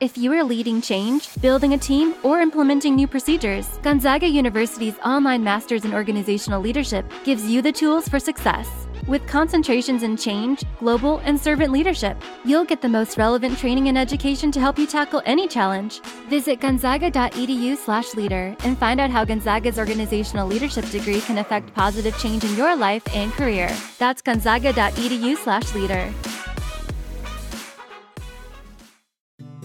If you are leading change, building a team, or implementing new procedures, Gonzaga University's online Masters in Organizational Leadership gives you the tools for success. With concentrations in change, global, and servant leadership, you'll get the most relevant training and education to help you tackle any challenge. Visit gonzaga.edu/leader and find out how Gonzaga's organizational leadership degree can affect positive change in your life and career. That's gonzaga.edu/leader.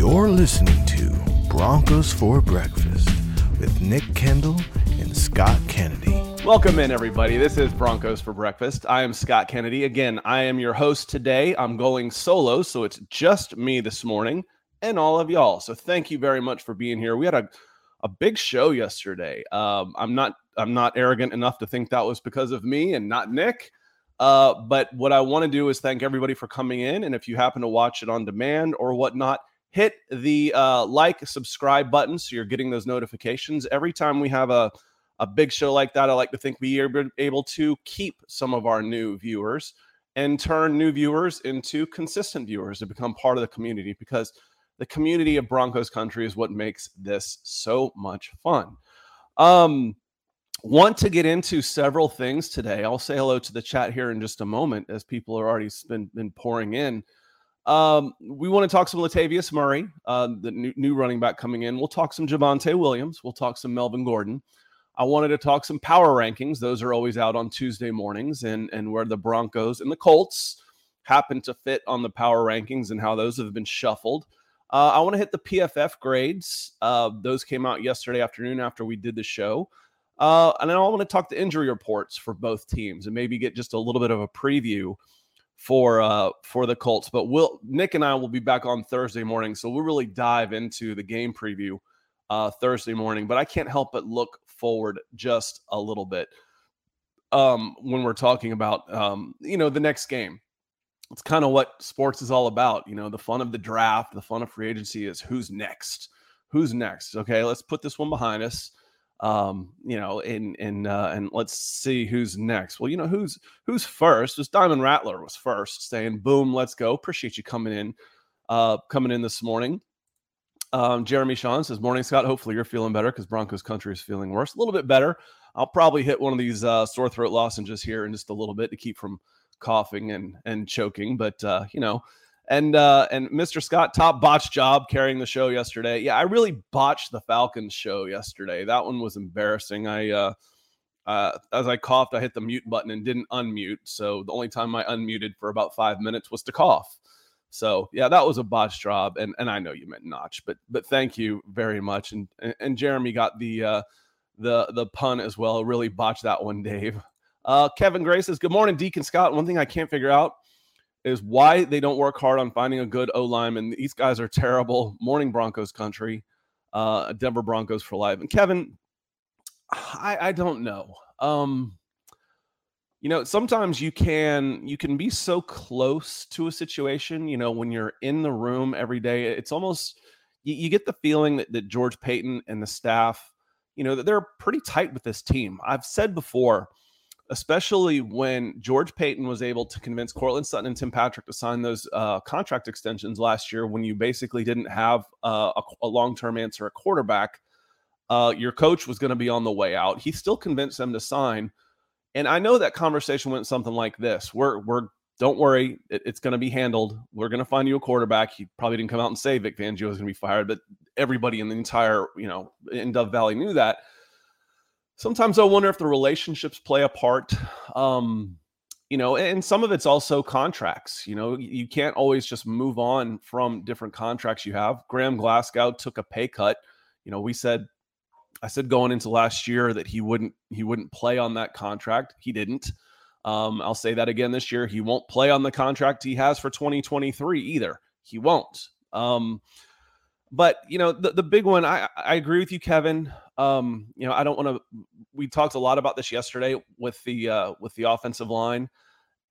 You're listening to Broncos for Breakfast with Nick Kendall and Scott Kennedy. Welcome in, everybody. This is Broncos for Breakfast. I am Scott Kennedy. Again, I am your host today. I'm going solo, so it's just me this morning and all of y'all. So thank you very much for being here. We had a, a big show yesterday. Um, I'm not I'm not arrogant enough to think that was because of me and not Nick. Uh, but what I want to do is thank everybody for coming in. And if you happen to watch it on demand or whatnot, hit the uh, like, subscribe button so you're getting those notifications. Every time we have a, a big show like that, I like to think we are able to keep some of our new viewers and turn new viewers into consistent viewers to become part of the community because the community of Broncos country is what makes this so much fun. Um, want to get into several things today. I'll say hello to the chat here in just a moment as people are already been, been pouring in. Um, we want to talk some Latavius Murray, uh, the new, new, running back coming in. We'll talk some Javonte Williams. We'll talk some Melvin Gordon. I wanted to talk some power rankings. Those are always out on Tuesday mornings, and and where the Broncos and the Colts happen to fit on the power rankings and how those have been shuffled. Uh, I want to hit the PFF grades. Uh, those came out yesterday afternoon after we did the show. Uh, and then I want to talk the injury reports for both teams and maybe get just a little bit of a preview for uh for the Colts. But we'll Nick and I will be back on Thursday morning, so we'll really dive into the game preview uh Thursday morning. But I can't help but look forward just a little bit um when we're talking about um you know the next game. It's kind of what sports is all about. You know, the fun of the draft, the fun of free agency is who's next. Who's next? Okay, let's put this one behind us um, you know, and and uh, and let's see who's next. Well, you know who's who's first. Was Diamond Rattler was first, saying, "Boom, let's go." Appreciate you coming in, uh, coming in this morning. Um, Jeremy Sean says, "Morning, Scott. Hopefully you're feeling better because Broncos country is feeling worse. A little bit better. I'll probably hit one of these uh, sore throat lozenges here in just a little bit to keep from coughing and and choking. But uh, you know, and uh, and Mr. Scott, top botch job carrying the show yesterday. Yeah, I really botched the Falcons show yesterday. That one was embarrassing. I uh, uh, as I coughed, I hit the mute button and didn't unmute. So the only time I unmuted for about five minutes was to cough. So yeah, that was a botch job. And and I know you meant notch, but but thank you very much. And and, Jeremy got the uh, the the pun as well. Really botched that one, Dave. Uh, Kevin Gray says, "Good morning, Deacon Scott. One thing I can't figure out." Is why they don't work hard on finding a good O lineman. These guys are terrible. Morning Broncos country, uh, Denver Broncos for life. And Kevin, I, I don't know. Um, you know, sometimes you can you can be so close to a situation. You know, when you're in the room every day, it's almost you, you get the feeling that, that George Paton and the staff, you know, that they're pretty tight with this team. I've said before especially when George Paton was able to convince Courtland Sutton and Tim Patrick to sign those uh, contract extensions last year when you basically didn't have uh, a, a long term answer at quarterback. Uh, your coach was going to be on the way out. He still convinced them to sign. And I know that conversation went something like this. We're, we're, don't worry, it, it's going to be handled. We're going to find you a quarterback. He probably didn't come out and say Vic Fangio is going to be fired, but everybody in the entire, you know, in Dove Valley knew that sometimes I wonder if the relationships play a part. Um, you know, and some of it's also contracts. You know, you can't always just move on from different contracts you have. Graham Glasgow took a pay cut. You know, we said, I said going into last year that he wouldn't he wouldn't play on that contract. He didn't. Um, I'll say that again this year. He won't play on the contract he has for 2023 either. he won't. Um, but you know, the, the big one, I, I agree with you, Kevin. Um, you know, I don't want to. We talked a lot about this yesterday with the uh, with the offensive line,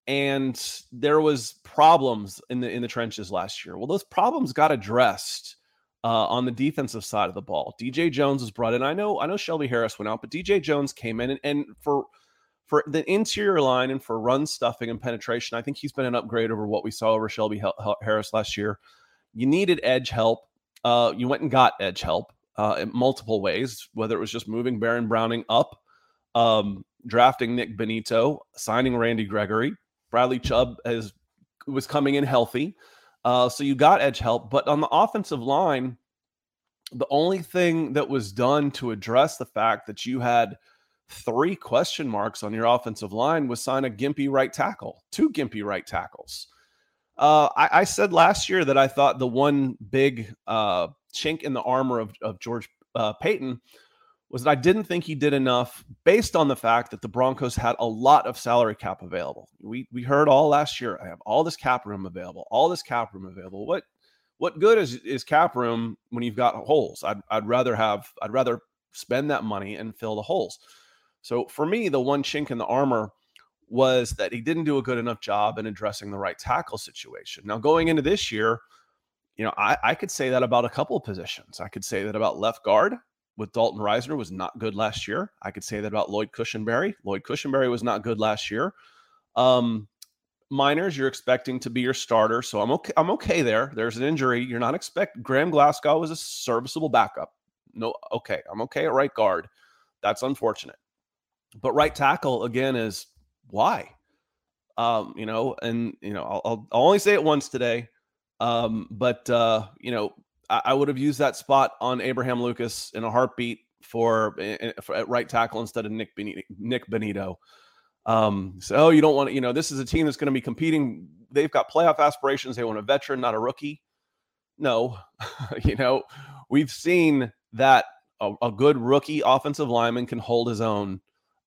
and there was problems in the in the trenches last year. Well, those problems got addressed uh, on the defensive side of the ball. DJ Jones was brought in. I know I know Shelby Harris went out, but DJ Jones came in, and, and for for the interior line and for run stuffing and penetration, I think he's been an upgrade over what we saw over Shelby Harris last year. You needed edge help. Uh, you went and got edge help uh, in multiple ways, whether it was just moving Baron Browning up, um, drafting Nik Bonitto, signing Randy Gregory. Bradley Chubb has was coming in healthy. Uh, so you got edge help. But on the offensive line, the only thing that was done to address the fact that you had three question marks on your offensive line was sign a gimpy right tackle, two gimpy right tackles. Uh, I, I, said last year that I thought the one big uh, chink in the armor of, of George uh, Paton was that I didn't think he did enough based on the fact that the Broncos had a lot of salary cap available. We we heard all last year, I have all this cap room available, all this cap room available. What what good is is cap room when you've got holes? I'd I'd rather have I'd rather spend that money and fill the holes. So for me, the one chink in the armor was that he didn't do a good enough job in addressing the right tackle situation. Now, going into this year, you know, I, I could say that about a couple of positions. I could say that about left guard with Dalton Risner was not good last year. I could say that about Lloyd Cushenberry. Lloyd Cushenberry was not good last year. Um, Meinerz, you're expecting to be your starter, so I'm okay. I'm okay there. There's an injury. You're not expect. Graham Glasgow was a serviceable backup. No, okay. I'm okay at right guard. That's unfortunate. But right tackle again is why? Um, you know, and you know, I'll, I'll only say it once today. Um, but uh, you know, I, I would have used that spot on Abraham Lucas in a heartbeat for, eh, eh, for at right tackle instead of Nik Bonitto, Nik Bonitto. Um, so oh, you don't want to, you know, this is a team that's going to be competing. They've got playoff aspirations. They want a veteran, not a rookie. No, you know, we've seen that a, a, good rookie offensive lineman can hold his own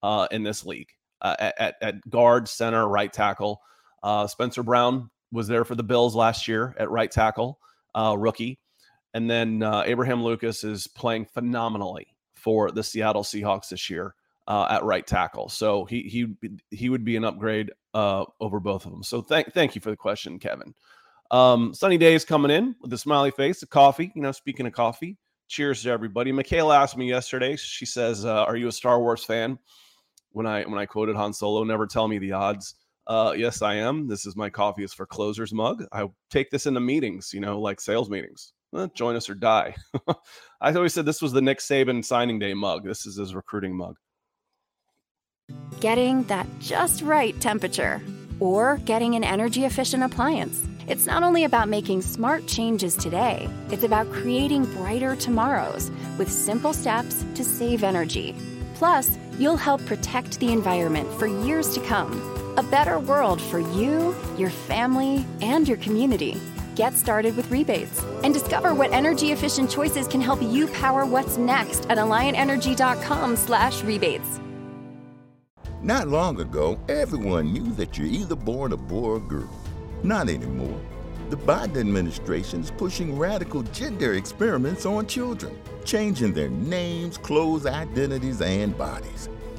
uh, in this league uh, at, at guard, center, right tackle. Uh, Spencer Brown was there for the Bills last year at right tackle, uh, rookie. And then uh, Abraham Lucas is playing phenomenally for the Seattle Seahawks this year uh, at right tackle. So he he he would be an upgrade uh, over both of them. So thank thank you for the question, Kevin. Um, sunny days coming in with a smiley face, a coffee. You know, speaking of coffee, cheers to everybody. Michaela asked me yesterday. She says, uh, "Are you a Star Wars fan?" when I when I quoted Han Solo, never tell me the odds. Uh, yes, I am. This is my coffee is for closers mug. I take this into meetings, you know, like sales meetings. Eh, join us or die. I always said this was the Nick Saban signing day mug. This is his recruiting mug. Getting that just right temperature or getting an energy efficient appliance. It's not only about making smart changes today, it's about creating brighter tomorrows with simple steps to save energy. Plus, you'll help protect the environment for years to come. A better world for you, your family, and your community. Get started with rebates and discover what energy efficient choices can help you power what's next at alliantenergy.com/rebates. Not long ago, everyone knew that you're either born a boy or girl. Not anymore. The Biden administration is pushing radical gender experiments on children, changing their names, clothes, identities, and bodies.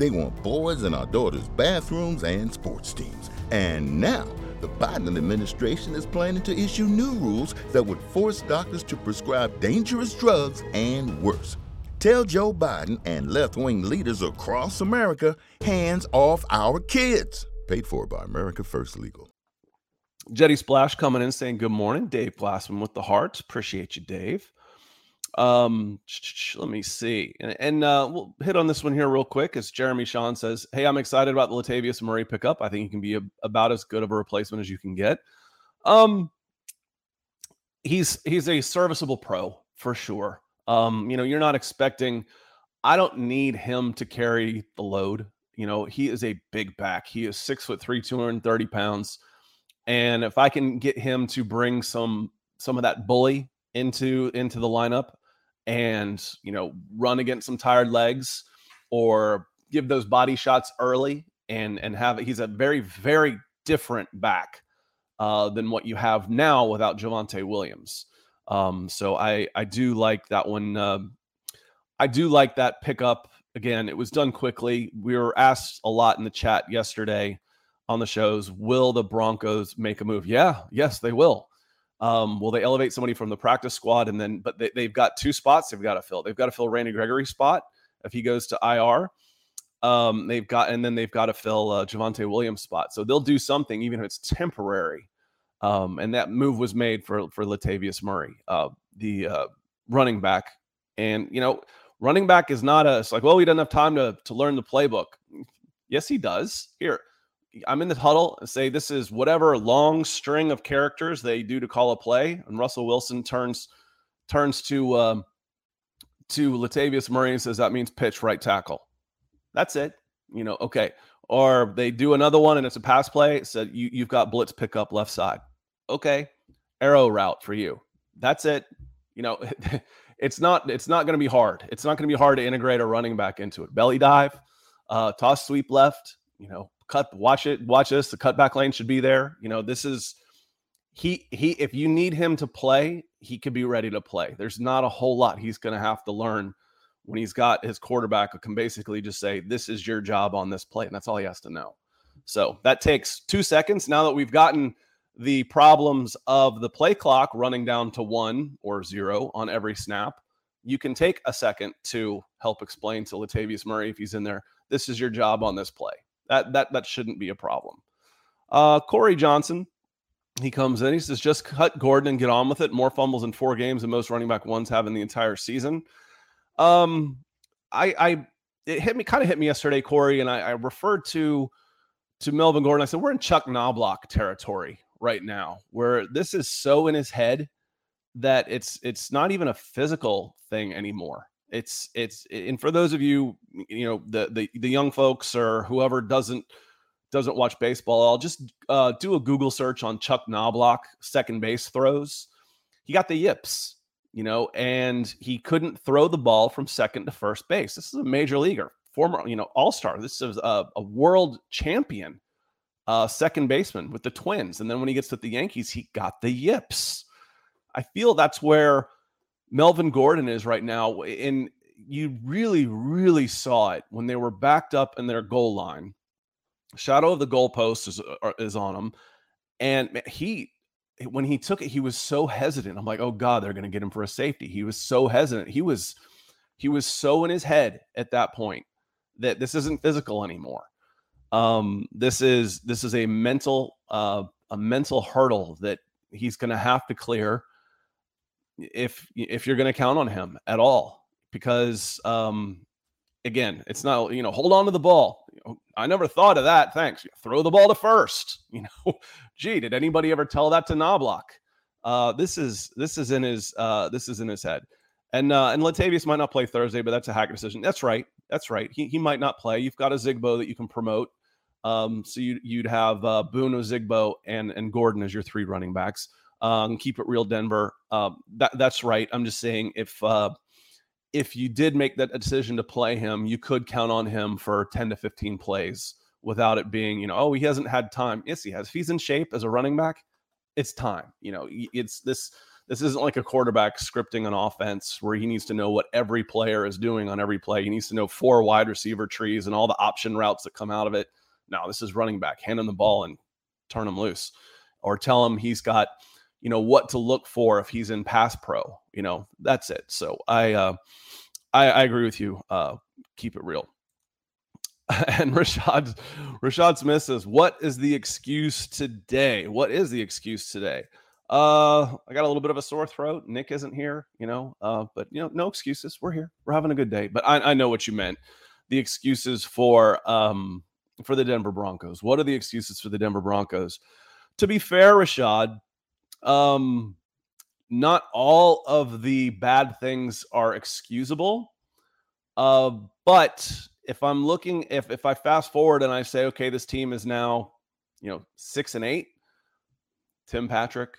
They want boys in our daughters' bathrooms and sports teams. And now, the Biden administration is planning to issue new rules that would force doctors to prescribe dangerous drugs and worse. Tell Joe Biden and left wing leaders across America hands off our kids. Paid for by America First Legal. Jetty Splash coming in saying good morning. Dave Glassman with the Hearts. Appreciate you, Dave. Um, let me see, and, and uh, we'll hit on this one here real quick. As Jeremy Sean says, "Hey, I'm excited about the Latavius Murray pickup. I think he can be a, about as good of a replacement as you can get. Um, he's he's a serviceable pro for sure. Um, you know, you're not expecting. I don't need him to carry the load. You know, he is a big back. He is six foot three, 230 pounds. And if I can get him to bring some some of that bully into into the lineup and you know run against some tired legs or give those body shots early and and have he's a very very different back uh, than what you have now without Javonte Williams. Um, so I I do like that one. Uh, I do like that pickup. Again, it was done quickly. We were asked a lot in the chat yesterday on the shows. Will the Broncos make a move? Yeah, yes, they will. Um, will they elevate somebody from the practice squad and then? But they, they've got two spots they've got to fill. They've got to fill Randy Gregory's spot if he goes to IR. Um, they've got and then they've got to fill uh, Javonte Williams' spot. So they'll do something even if it's temporary. Um, and that move was made for for Latavius Murray, uh, the uh, running back. And you know, running back is not a. It's like, well, we don't have time to to learn the playbook. Yes, he does. Here, I'm in the huddle and say this is whatever long string of characters they do to call a play, and Russell Wilson turns turns to um, to Latavius Murray and says that means pitch right tackle. That's it. You know, okay. Or they do another one and it's a pass play. Said you you've got blitz pickup left side. Okay, arrow route for you. That's it. You know, it's not it's not going to be hard. It's not going to be hard to integrate a running back into it. Belly dive, uh, toss sweep left. You know, cut. Watch it. Watch this. The cutback lane should be there. You know, this is he he. If you need him to play, he could be ready to play. There's not a whole lot he's going to have to learn when he's got his quarterback who can basically just say, "This is your job on this play," and that's all he has to know. So that takes two seconds. Now that we've gotten the problems of the play clock running down to one or zero on every snap, you can take a second to help explain to Latavius Murray if he's in there. This is your job on this play. That that that shouldn't be a problem. Uh, Corey Johnson, he comes in. He says, "Just cut Gordon and get on with it." More fumbles in four games than most running back ones have in the entire season. Um, I I it hit me kind of hit me yesterday, Corey, and I, I referred to to Melvin Gordon. I said we're in Chuck Knoblauch territory right now, where this is so in his head that it's it's not even a physical thing anymore. It's it's and for those of you, you know, the the the young folks or whoever doesn't doesn't watch baseball, I'll just uh, do a Google search on Chuck Knoblauch second base throws. He got the yips, you know, and he couldn't throw the ball from second to first base. This is a major leaguer, former, you know, all star. This is a, a world champion uh, second baseman with the Twins. And then when he gets to the Yankees, he got the yips. I feel that's where Melvin Gordon is right now. And you really, really saw it when they were backed up in their goal line. Shadow of the goalpost is uh, is on him, and he when he took it, he was so hesitant. I'm like, oh god, they're going to get him for a safety. He was so hesitant. He was he was so in his head at that point that this isn't physical anymore. Um, this is this is a mental uh, a mental hurdle that he's going to have to clear if if you're going to count on him at all because um again it's not you know hold on to the ball. I never thought of that thanks. Throw the ball to first you know? Gee did anybody ever tell that to Knoblauch uh this is this is in his uh this is in his head. And uh and latavius might not play thursday but that's a hack decision. That's right that's right. He, he might not play. You've got Ozigbo that you can promote. Um so you, you'd have uh boone Ozigbo and and gordon as your three running backs um, keep it real, Denver. Uh, that that's right. I'm just saying if uh, if you did make that decision to play him, you could count on him for 10 to 15 plays without it being, you know, oh, he hasn't had time. Yes, he has. If he's in shape as a running back, it's time. You know, it's this. This isn't like a quarterback scripting an offense where he needs to know what every player is doing on every play. He needs to know four wide receiver trees and all the option routes that come out of it. No, this is running back. Hand him the ball and turn him loose, or tell him he's got you know what to look for if he's in pass pro you know that's it. So i uh i, I agree with you uh keep it real. And rashad rashad smith says what is the excuse today? What is the excuse today? Uh i got a little bit of a sore throat. Nick isn't here you know uh but you know no excuses. We're here. We're having a good day. But i, I know what you meant. The excuses for um for the denver broncos. What are the excuses for the denver broncos? To be fair rashad um, not all of the bad things are excusable. Uh, but if I'm looking, if if I fast forward and I say, okay, this team is now, you know, six and eight, Tim Patrick,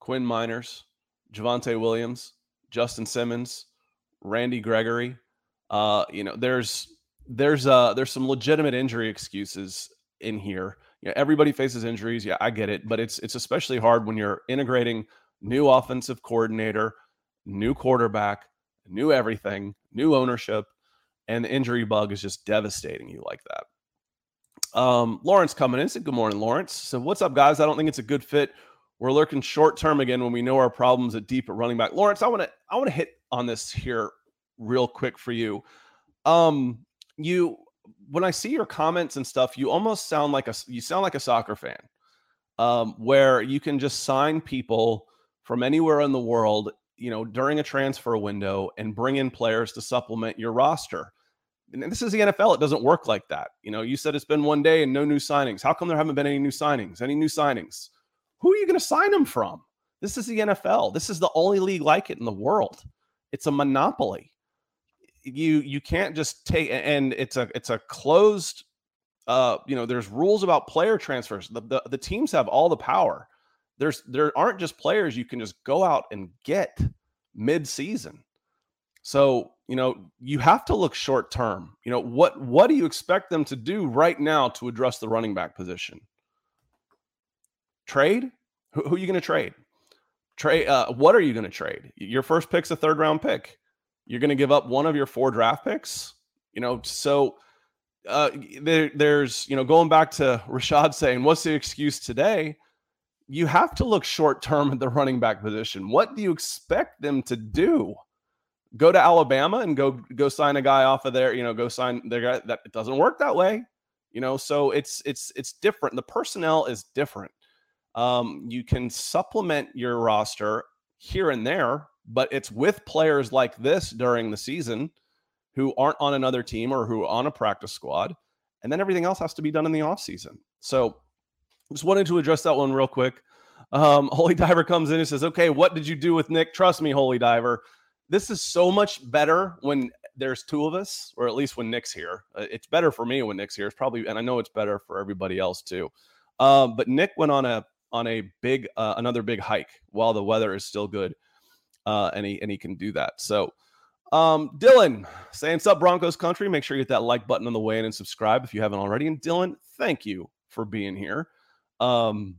Quinn Meinerz, Javonte Williams, Justin Simmons, Randy Gregory. Uh, you know, there's there's uh there's some legitimate injury excuses in here. You know, everybody faces injuries. Yeah, I get it, but it's it's especially hard when you're integrating new offensive coordinator, new quarterback, new everything, new ownership, and the injury bug is just devastating you like that. Um, Lawrence coming in said, Good morning, Lawrence. So, what's up, guys? I don't think it's a good fit. We're lurking short term again when we know our problems at deep at running back. Lawrence, I want to I want to hit on this here real quick for you. Um, you when I see your comments and stuff, you almost sound like a you sound like a soccer fan, um, where you can just sign people from anywhere in the world, you know, during a transfer window and bring in players to supplement your roster. And this is the NFL. It doesn't work like that. You know, you said it's been one day and no new signings. How come there haven't been any new signings? Any new signings? Who are you going to sign them from? This is the NFL. This is the only league like it in the world. It's a monopoly. You you can't just take and it's a it's a closed uh you know there's rules about player transfers. The the, the teams have all the power there's there aren't just players you can just go out and get mid-season. So, you know, you have to look short term. You know, what what do you expect them to do right now to address the running back position? Trade? Who, who are you going to trade? Trade uh, what are you going to trade? Your first pick's a third round pick. You're going to give up one of your four draft picks? You know, so uh, there, there's, you know, going back to Rashad saying, what's the excuse today? you have to look short term at the running back position. What do you expect them to do? Go to Alabama and go go sign a guy off of there, you know, go sign their guy that it doesn't work that way. You know, so it's it's it's different. The personnel is different. Um, you can supplement your roster here and there, but it's with players like this during the season who aren't on another team or who are on a practice squad. And then everything else has to be done in the offseason. So just wanted to address that one real quick. Um, Holy Diver comes in and says, Okay, what did you do with Nick? Trust me, Holy Diver. This is so much better when there's two of us, or at least when Nick's here. Uh, it's better for me when Nick's here. It's probably, and I know it's better for everybody else too. Um, but Nick went on a on a big uh, another big hike while the weather is still good, uh, and he and he can do that. So, um, Dylan saying, "Sup Broncos country." Make sure you hit that like button on the way in and subscribe if you haven't already. And Dylan, thank you for being here um,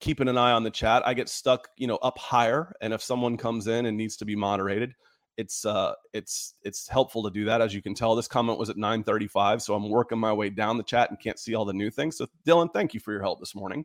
keeping an eye on the chat. I get stuck, you know, up higher, and if someone comes in and needs to be moderated, it's uh, it's it's helpful to do that. As you can tell, this comment was at 9:35, so I'm working my way down the chat and can't see all the new things. So, Dylan, thank you for your help this morning.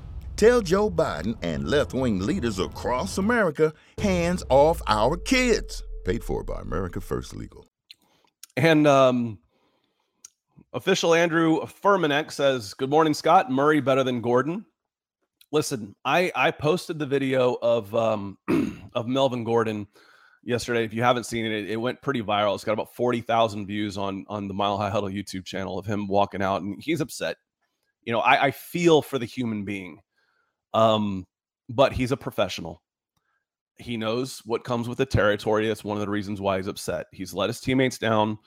Tell Joe Biden and left wing leaders across America hands off our kids. Paid for by America First Legal. And um, Official Andrew Furmanek says, Good morning, Scott. Murray better than Gordon. Listen, I, I posted the video of um, of Melvin Gordon yesterday. If you haven't seen it, it, went pretty viral. It's got about 40,000 views on on the Mile High Huddle YouTube channel of him walking out and he's upset. You know, I, I feel for the human being. Um, but he's a professional. He knows what comes with the territory. That's one of the reasons why he's upset. He's let his teammates down.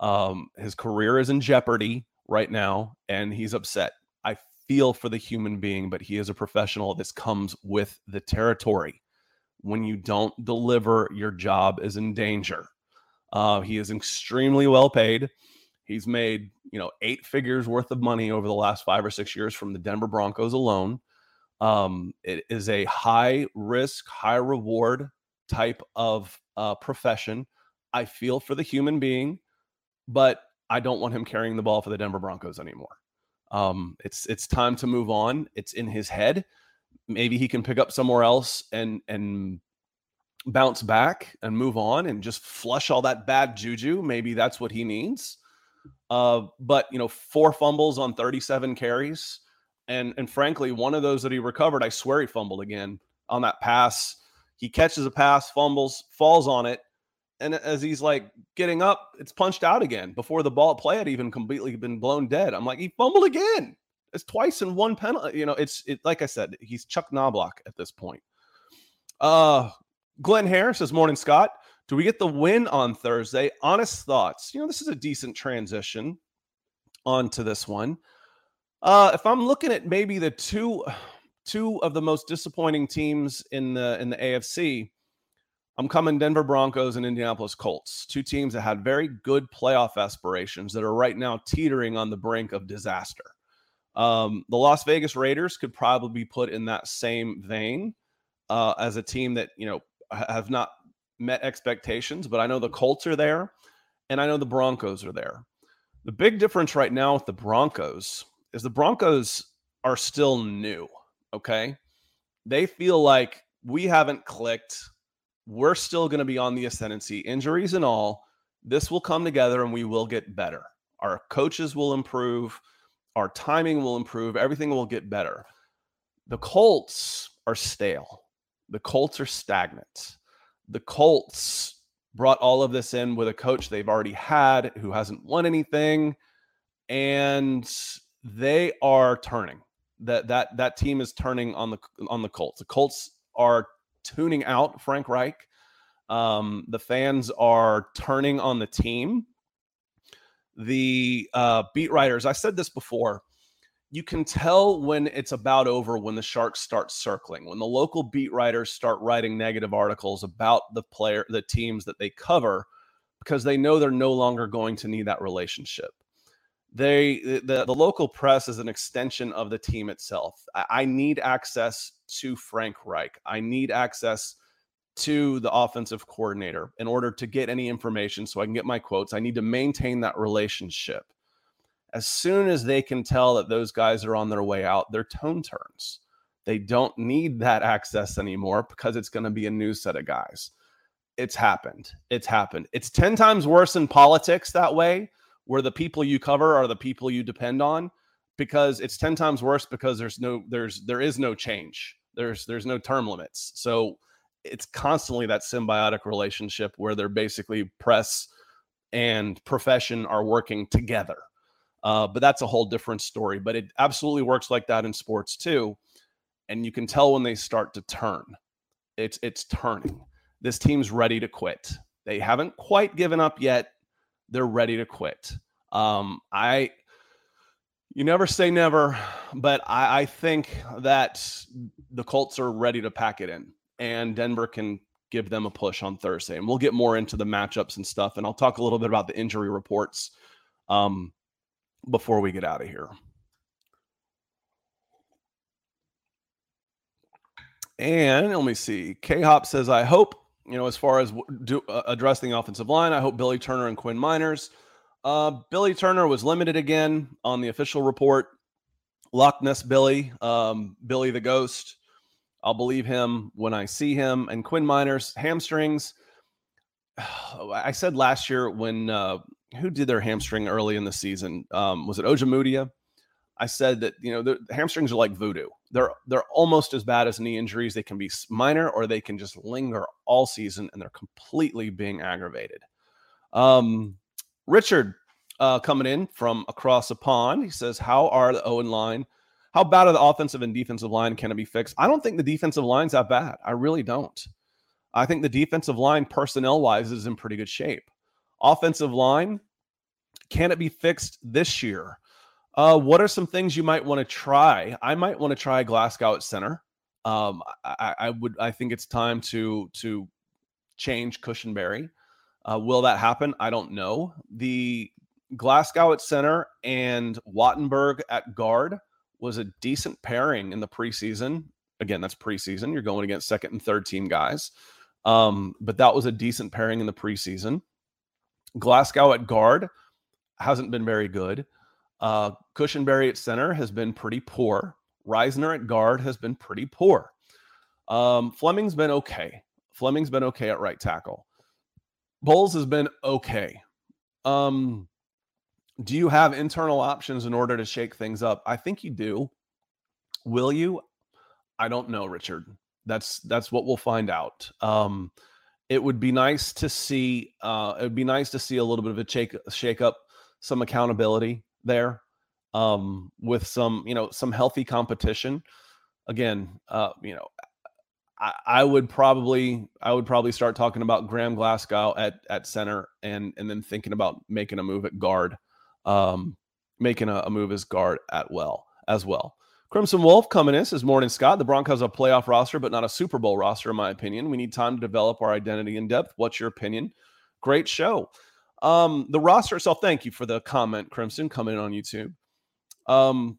Um, his career is in jeopardy right now, and he's upset. I feel for the human being, but he is a professional. This comes with the territory when you don't deliver, your job is in danger. Uh, he is extremely well paid. He's made, you know, eight figures worth of money over the last five or six years from the Denver Broncos alone. Um, it is a high risk, high reward type of uh, profession. I feel for the human being, but I don't want him carrying the ball for the Denver Broncos anymore. Um, it's it's time to move on. It's in his head maybe he can pick up somewhere else and and bounce back and move on and just flush all that bad juju. Maybe that's what he needs. Uh, but you know, four fumbles on 37 carries, and and frankly, one of those that he recovered, I swear he fumbled again on that pass. He catches a pass, fumbles, falls on it, and as he's like getting up, it's punched out again before the ball play had even completely been blown dead. I'm like, he fumbled again. It's twice in one penalty. You know, it's it like I said, he's Chuck Knoblauch at this point. Uh Glenn Harris says, Morning, Scott. Do we get the win on Thursday? Honest thoughts. You know, this is a decent transition onto this one. Uh, if I'm looking at maybe the two two of the most disappointing teams in the in the AFC, I'm coming Denver Broncos and Indianapolis Colts, two teams that had very good playoff aspirations that are right now teetering on the brink of disaster. Um, the Las Vegas Raiders could probably be put in that same vein uh, as a team that you know have not met expectations, but I know the Colts are there, and I know the Broncos are there. The big difference right now with the Broncos is the Broncos are still new. Okay, they feel like we haven't clicked. We're still going to be on the ascendancy, injuries and all. This will come together, and we will get better. Our coaches will improve our timing will improve, everything will get better. The Colts are stale. The Colts are stagnant. The Colts brought all of this in with a coach they've already had who hasn't won anything and they are turning. That that that team is turning on the on the Colts. The Colts are tuning out Frank Reich. Um, the fans are turning on the team the uh, beat writers, I said this before, you can tell when it's about over when the Sharks start circling, when the local beat writers start writing negative articles about the player, the teams that they cover, because they know they're no longer going to need that relationship. They the, the local press is an extension of the team itself. I, I need access to Frank Reich. I need access to the offensive coordinator in order to get any information so I can get my quotes. I need to maintain that relationship. As soon as they can tell that those guys are on their way out, their tone turns. They don't need that access anymore because it's going to be a new set of guys. It's happened. It's happened. It's 10 times worse in politics that way, where the people you cover are the people you depend on because it's 10 times worse because there's no there's there is no change. There's there's no term limits. So it's constantly that symbiotic relationship where they're basically press and profession are working together. Uh, but that's a whole different story. But it absolutely works like that in sports too. And you can tell when they start to turn. It's it's turning. This team's ready to quit. They haven't quite given up yet. They're ready to quit. Um, I you never say never, but I, I think that the Colts are ready to pack it in and Denver can give them a push on Thursday. And we'll get more into the matchups and stuff. And I'll talk a little bit about the injury reports um, before we get out of here. And let me see. K Hop says, I hope, you know, as far as do, uh, addressing the offensive line, I hope Billy Turner and Quinn Meinerz. Uh, Billy Turner was limited again on the official report. Loch Ness Billy, um, Billy the Ghost, I'll believe him when I see him. And Quinn Meinerz, hamstrings. I said last year when uh, who did their hamstring early in the season? Um, was it Ojemudia? I said that you know the hamstrings are like voodoo. They're they're almost as bad as knee injuries. They can be minor or they can just linger all season, and they're completely being aggravated. Um, Richard uh, coming in from across the pond. He says, "How are the Owen line? How bad are the offensive and defensive line? Can it be fixed? I don't think the defensive line's that bad. I really don't. I think the defensive line, personnel wise, is in pretty good shape. Offensive line, can it be fixed this year? Uh, what are some things you might want to try? I might want to try Glasgow at center. Um, I, I, would. I think it's time to to change Cushenberry. Uh, will that happen? I don't know. The Glasgow at center and Wattenberg at guard was a decent pairing in the preseason. Again, that's preseason. You're going against second and third team guys. Um, but that was a decent pairing in the preseason. Glasgow at guard hasn't been very good. Uh, Cushenberry at center has been pretty poor. Risner at guard has been pretty poor. Um, Fleming's been okay. Fleming's been okay at right tackle. Bolles has been okay. Um, do you have internal options in order to shake things up? I think you do. Will you? I don't know, Richard. That's that's what we'll find out. Um, it would be nice to see. Uh, it would be nice to see a little bit of a shake shake up, some accountability there, um, with some you know some healthy competition. Again, uh, you know, I, I, would probably I would probably start talking about Graham Glasgow at at center and and then thinking about making a move at guard um, making a, a, move as guard at well as well. Crimson Wolf coming in says morning Scott. The Broncos have a playoff roster, but not a Super Bowl roster, in my opinion. We need time to develop our identity in depth. What's your opinion? Great show. Um, the roster itself, thank you for the comment, Crimson, coming in on YouTube. Um,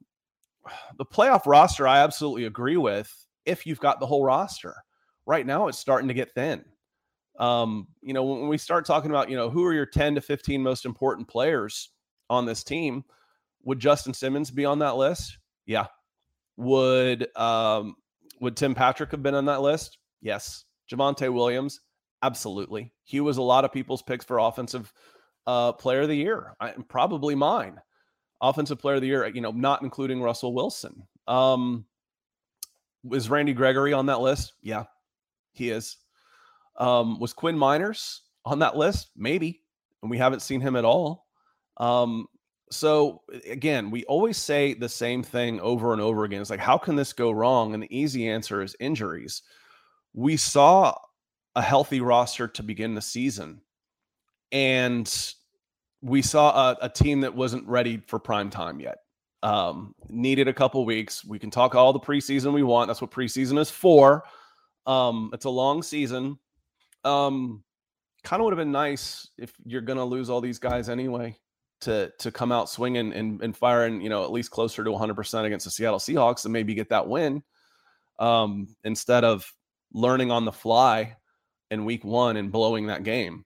the playoff roster, I absolutely agree with if you've got the whole roster. Right now, it's starting to get thin. Um, you know, when we start talking about, you know, who are your 10 to 15 most important players, on this team. Would Justin Simmons be on that list? Yeah. Would um, would Tim Patrick have been on that list? Yes. Javonte Williams, absolutely. He was a lot of people's picks for offensive uh, player of the year. I, probably mine. Offensive player of the year, you know, not including Russell Wilson. Um, is Randy Gregory on that list? Yeah, he is. Um, was Quinn Meinerz on that list? Maybe. And we haven't seen him at all. Um, so again, we always say the same thing over and over again. It's like, how can this go wrong? And the easy answer is injuries. We saw a healthy roster to begin the season, and we saw a, a team that wasn't ready for prime time yet. Um, needed a couple weeks. We can talk all the preseason we want. That's what preseason is for. Um, it's a long season. Um, kind of would have been nice if you're going to lose all these guys anyway to to come out swinging and, and firing, you know, at least closer to 100% against the Seattle Seahawks and maybe get that win um, instead of learning on the fly in week one and blowing that game.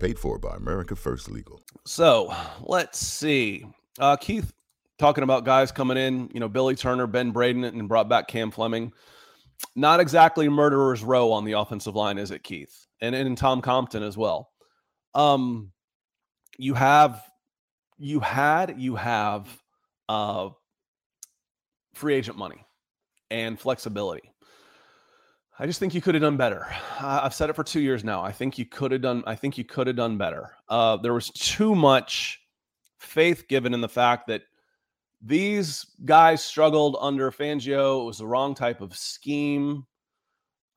Paid for by America First Legal. So let's see. Uh, Keith talking about guys coming in, you know, Billy Turner, Ben Braden, and brought back Cam Fleming. Not exactly murderer's row on the offensive line, is it, Keith? And and Tom Compton as well. Um, you have, you had, you have, uh, free agent money and flexibility. I just think you could have done better. I've said it for two years now. I think you could have done. I think you could have done better. Uh, there was too much faith given in the fact that these guys struggled under Fangio. It was the wrong type of scheme.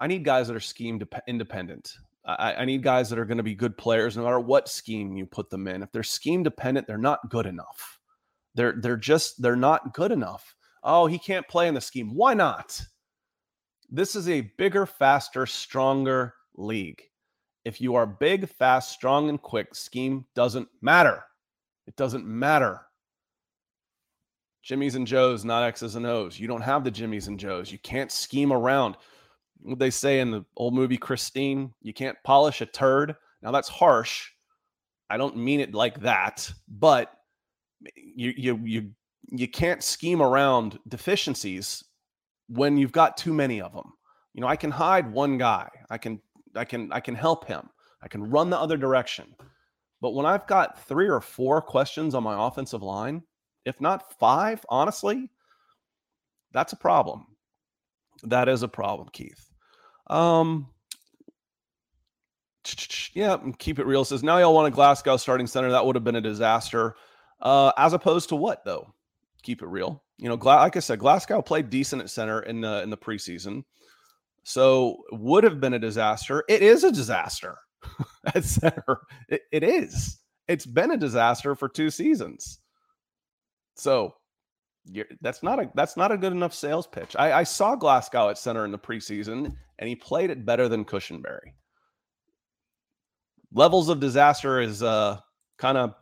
I need guys that are scheme independent. I, I need guys that are going to be good players no matter what scheme you put them in. If they're scheme dependent, they're not good enough. They're they're just they're not good enough. Oh, he can't play in the scheme. Why not? This is a bigger, faster, stronger league. If you are big, fast, strong, and quick, scheme doesn't matter. It doesn't matter. Jimmy's and Joe's, not X's and O's. You don't have the Jimmy's and Joe's. You can't scheme around. What they say in the old movie Christine, you can't polish a turd. Now that's harsh. I don't mean it like that, but eh, you you you you can't scheme around deficiencies when you've got too many of them. You know, I can hide one guy. I can I can I can help him. I can run the other direction. But when I've got three or four questions on my offensive line, if not five, honestly, that's a problem. That is a problem, Keith. Um, yeah, keep it real. Says now y'all want a Glasgow starting center. That would have been a disaster. Uh, as opposed to what though? Keep it real. You know, like I said, Glasgow played decent at center in the in the preseason, so would have been a disaster. It is a disaster at center. It, it is. It's been a disaster for two seasons. So that's not a that's not a good enough sales pitch. I, I saw Glasgow at center in the preseason, and he played it better than Cushenberry. Levels of disaster is uh kind of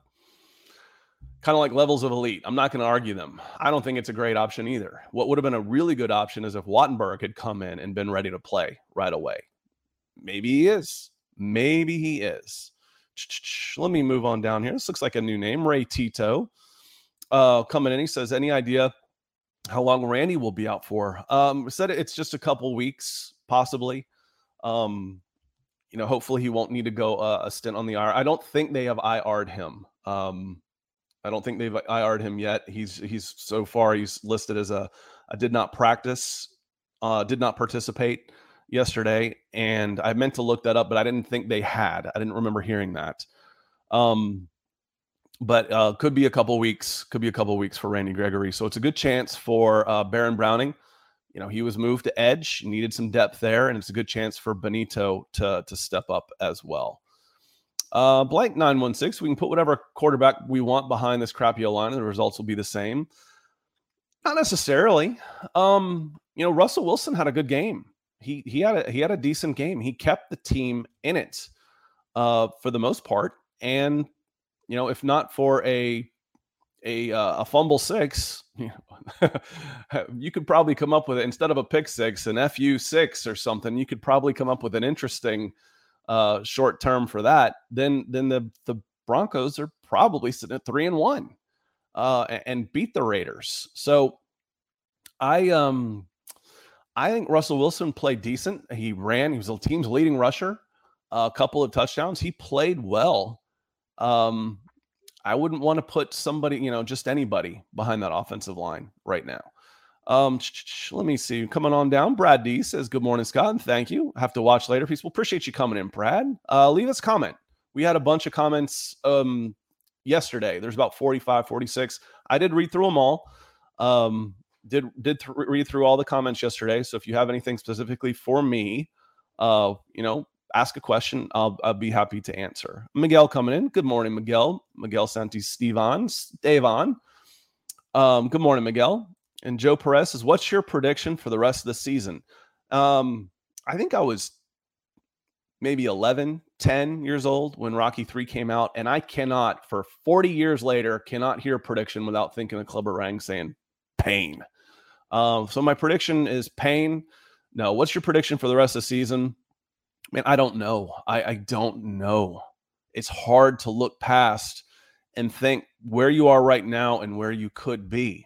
kind of like levels of elite. I'm not going to argue them. I don't think it's a great option either. What would have been a really good option is if Wattenberg had come in and been ready to play right away. Maybe he is. Maybe he is. Let me move on down here. This looks like a new name, Ray Tito uh, coming in. He says, any idea how long Randy will be out for? Um, said it's just a couple weeks, possibly. Um, you know, hopefully he won't need to go uh, a stint on the IR. I don't think they have IR'd him. Um, I don't think they've IR'd him yet. He's he's so far he's listed as a, a did not practice, uh, did not participate yesterday, and I meant to look that up, but I didn't think they had. I didn't remember hearing that. Um, but uh, could be a couple weeks. Could be a couple weeks for Randy Gregory. So it's a good chance for uh, Baron Browning. You know, he was moved to edge, needed some depth there, and it's a good chance for Bonitto to to step up as well. Uh, blank 916, we can put whatever quarterback we want behind this crappy line, and the results will be the same. Not necessarily. Um, you know, Russell Wilson had a good game. He he had a he had a decent game. He kept the team in it uh, for the most part, and you know, if not for a a uh, a fumble six, you could probably come up with it instead of a pick six, an FU six or something. You could probably come up with an interesting uh, short term for that. Then then the the Broncos are probably sitting at three and one uh, and beat the Raiders. So I um I think Russell Wilson played decent. He ran. He was the team's leading rusher. A couple of touchdowns. He played well. Um, I wouldn't want to put somebody, you know, just anybody behind that offensive line right now. Um, let me see. Coming on down, Brad D says, Good morning, Scott, and thank you. Have to watch later. Peace. We'll appreciate you coming in, Brad. Uh, leave us a comment. We had a bunch of comments um yesterday. There's about 45, 46. I did read through them all. Um, did did th- read through all the comments yesterday. So if you have anything specifically for me, uh, you know, ask a question. I'll, I'll be happy to answer. Miguel coming in. Good morning, Miguel. Miguel Santis Stevan. Devon. Um, good morning, Miguel. And Joe Perez says, What's your prediction for the rest of the season? Um, I think I was maybe 11, 10 years old when Rocky 3 came out. And I cannot, for 40 years later, cannot hear a prediction without thinking of Clubber Lang saying pain. Um, so my prediction is pain. No, what's your prediction for the rest of the season? man, I don't know. I, I don't know. It's hard to look past and think where you are right now and where you could be.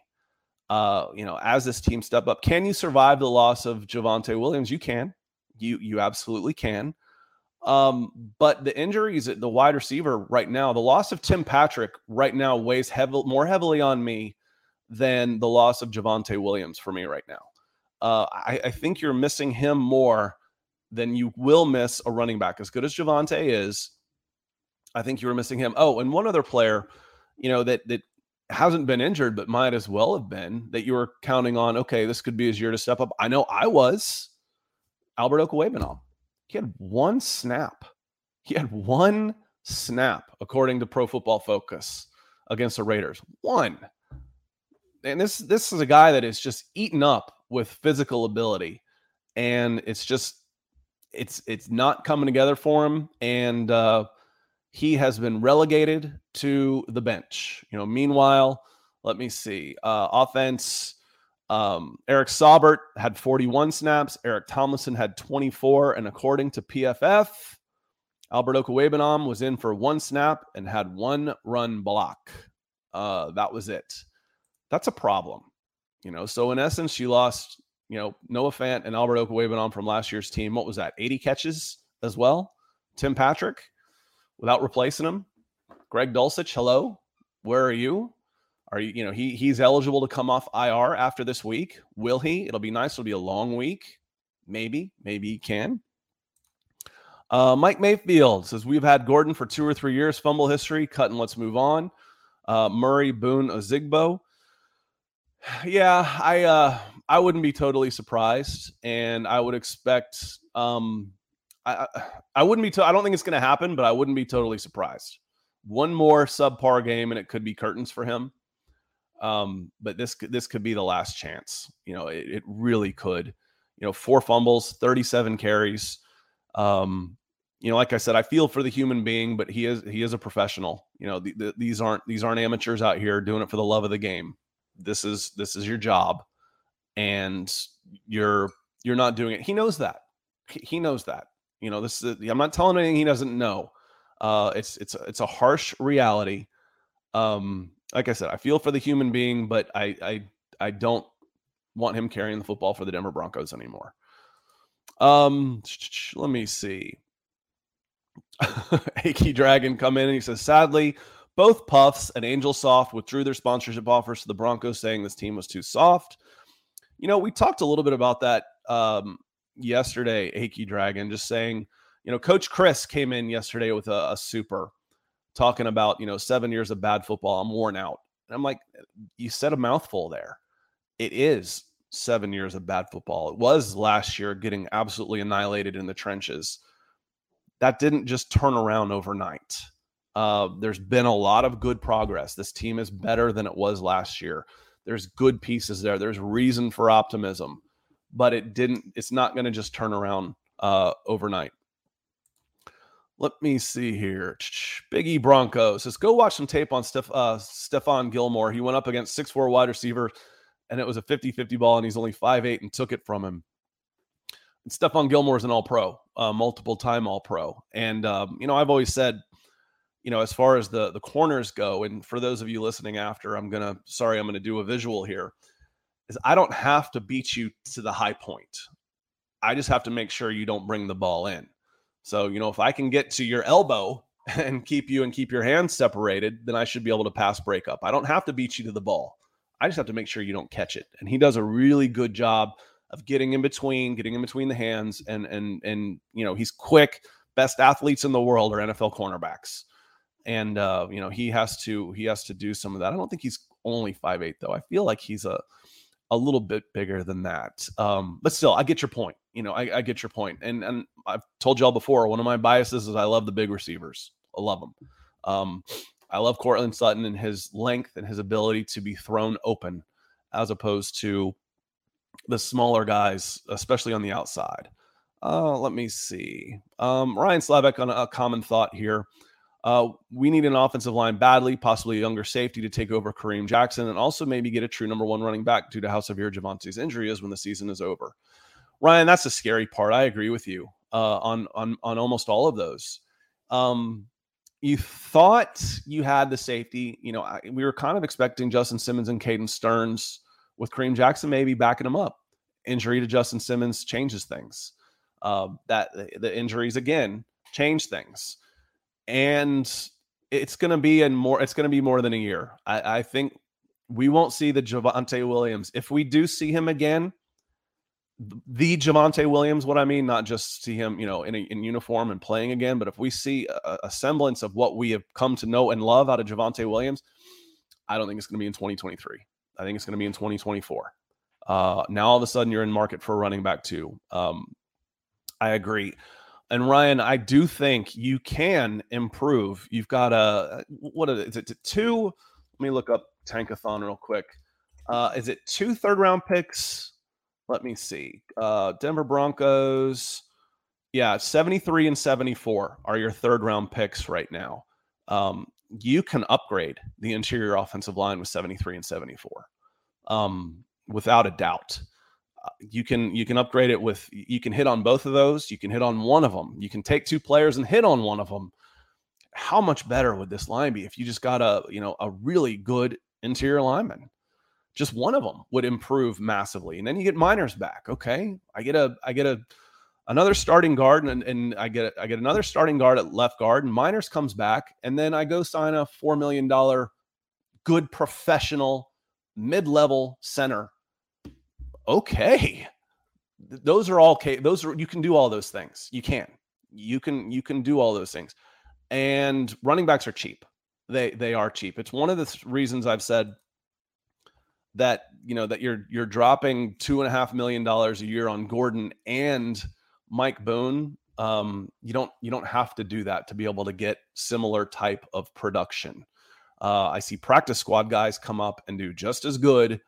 Uh, you know, as this team step up, can you survive the loss of Javonte Williams? You can. You you absolutely can. Um, but the injuries at the wide receiver right now, the loss of Tim Patrick right now weighs heavy, more heavily on me than the loss of Javonte Williams for me right now. Uh, I, I, think you're missing him more than you will miss a running back. As good as Javonte is, I think you were missing him. Oh, and one other player, you know, that that hasn't been injured, but might as well have been that you were counting on. Okay, this could be his year to step up. I know I was. Albert Okwuegbunam. He had one snap. He had one snap, according to Pro Football Focus, against the Raiders. One. And this this is a guy that is just eaten up with physical ability, and it's just it's it's not coming together for him. And uh, he has been relegated to the bench. You know, meanwhile, let me see. Uh, offense um, Eric Saubert had 41 snaps. Eric Tomlinson had 24. And according to PFF, Albert Okwuegbunam was in for one snap and had one run block. Uh, that was it. That's a problem. You know, so in essence, you lost, you know, Noah Fant and Albert Okwuegbunam from last year's team. What was that? 80 catches as well. Tim Patrick without replacing him. Greg Dulcich, hello. Where are you? Are you, you know, he he's eligible to come off IR after this week. Will he? It'll be nice. It'll be a long week. Maybe, maybe he can. Uh, Mike Mayfield says we've had Gordon for two or three years. Fumble history. Cut and let's move on. Uh, Murray Boone Ozigbo. Yeah, I uh, I wouldn't be totally surprised, and I would expect. Um, I I wouldn't be. To, I don't think it's going to happen, but I wouldn't be totally surprised. One more subpar game, and it could be curtains for him. Um, but this this could be the last chance. You know, it, it really could. You know, four fumbles, 37 carries. Um, you know, like I said, I feel for the human being, but he is he is a professional. You know, the, the, these aren't these aren't amateurs out here doing it for the love of the game. This is this is your job, and you're you're not doing it. He knows that. He knows that. You know, this is. I'm not telling anything he doesn't know. Uh, it's it's it's a harsh reality. Um, like I said, I feel for the human being, but I I I don't want him carrying the football for the Denver Broncos anymore. Um, let me see. Achy Dragon come in and he says, sadly, both Puffs and Angel Soft withdrew their sponsorship offers to the Broncos, saying this team was too soft. You know, we talked a little bit about that um, yesterday, Achy Dragon, just saying, you know, Coach Chris came in yesterday with a, a super talking about, you know, seven years of bad football. I'm worn out. And I'm like, you said a mouthful there. It is seven years of bad football. It was last year getting absolutely annihilated in the trenches. That didn't just turn around overnight. Uh, there's been a lot of good progress. This team is better than it was last year. There's good pieces there. There's reason for optimism, but it didn't. It's not going to just turn around uh, overnight. Let me see here. Biggie Broncos says, go watch some tape on Steph, uh, Stephon Gilmore. He went up against six four wide receiver, and it was a 50 50 ball, and he's only five eight and took it from him. And Stephon Gilmore is an all pro, uh, multiple time all pro. And, um, you know, I've always said, you know, as far as the the corners go, and for those of you listening after, I'm gonna sorry, I'm gonna do a visual here. Is I don't have to beat you to the high point. I just have to make sure you don't bring the ball in. So, you know, if I can get to your elbow and keep you and keep your hands separated, then I should be able to pass break up. I don't have to beat you to the ball. I just have to make sure you don't catch it. And he does a really good job of getting in between, getting in between the hands, and and and you know he's quick. Best athletes in the world are NFL cornerbacks, and uh, you know he has to he has to do some of that. I don't think he's only five eight though. I feel like he's a a little bit bigger than that. Um, but still, I get your point. You know, I, I get your point. And and I've told y'all before, one of my biases is I love the big receivers. I love them. Um, I love Courtland Sutton and his length and his ability to be thrown open, as opposed to the smaller guys, especially on the outside. Uh, let me see. Um, Ryan Slavic on a, a common thought here. Uh, we need an offensive line badly, possibly a younger safety to take over Kareem Jackson, and also maybe get a true number one running back due to how severe Javonte's injury is when the season is over. Ryan, that's the scary part. I agree with you uh, on on on almost all of those. Um, you thought you had the safety. You know, I, we were kind of expecting Justin Simmons and Caden Sterns with Kareem Jackson maybe backing him up. Injury to Justin Simmons changes things. Uh, that the injuries again change things, and it's going to be in more. It's going to be more than a year. I, I think we won't see the Javonte Williams. If we do see him again, the Javonte Williams, what I mean, not just see him, you know, in, a, in uniform and playing again, but if we see a, a, semblance of what we have come to know and love out of Javonte Williams, I don't think it's going to be in 2023. I think it's going to be in 2024. Uh, now all of a sudden you're in market for a running back too. Um, I agree. And Ryan, I do think you can improve. You've got a what is it? Two. Let me look up Tankathon real quick. Uh, is it two third round picks? Let me see. Uh, Denver Broncos. Yeah, 73 and 74 are your third round picks right now. Um, you can upgrade the interior offensive line with 73 and 74 um, without a doubt. You can you can upgrade it with you can hit on both of those. You can hit on one of them. You can take two players and hit on one of them. How much better would this line be if you just got a you know a really good interior lineman? just one of them would improve massively. And then you get Meinerz back. Okay. I get a I get a another starting guard and, and I get I get another starting guard at left guard and Meinerz comes back and then I go sign a four million dollar good professional mid-level center. Okay. Those are all. Those are you can do all those things. You can. You can you can do all those things. And running backs are cheap. They they are cheap. It's one of the reasons I've said that you know that you're you're dropping two and a half million dollars a year on Gordon and Mike Boone. Um, you don't you don't have to do that to be able to get similar type of production. Uh, I see practice squad guys come up and do just as good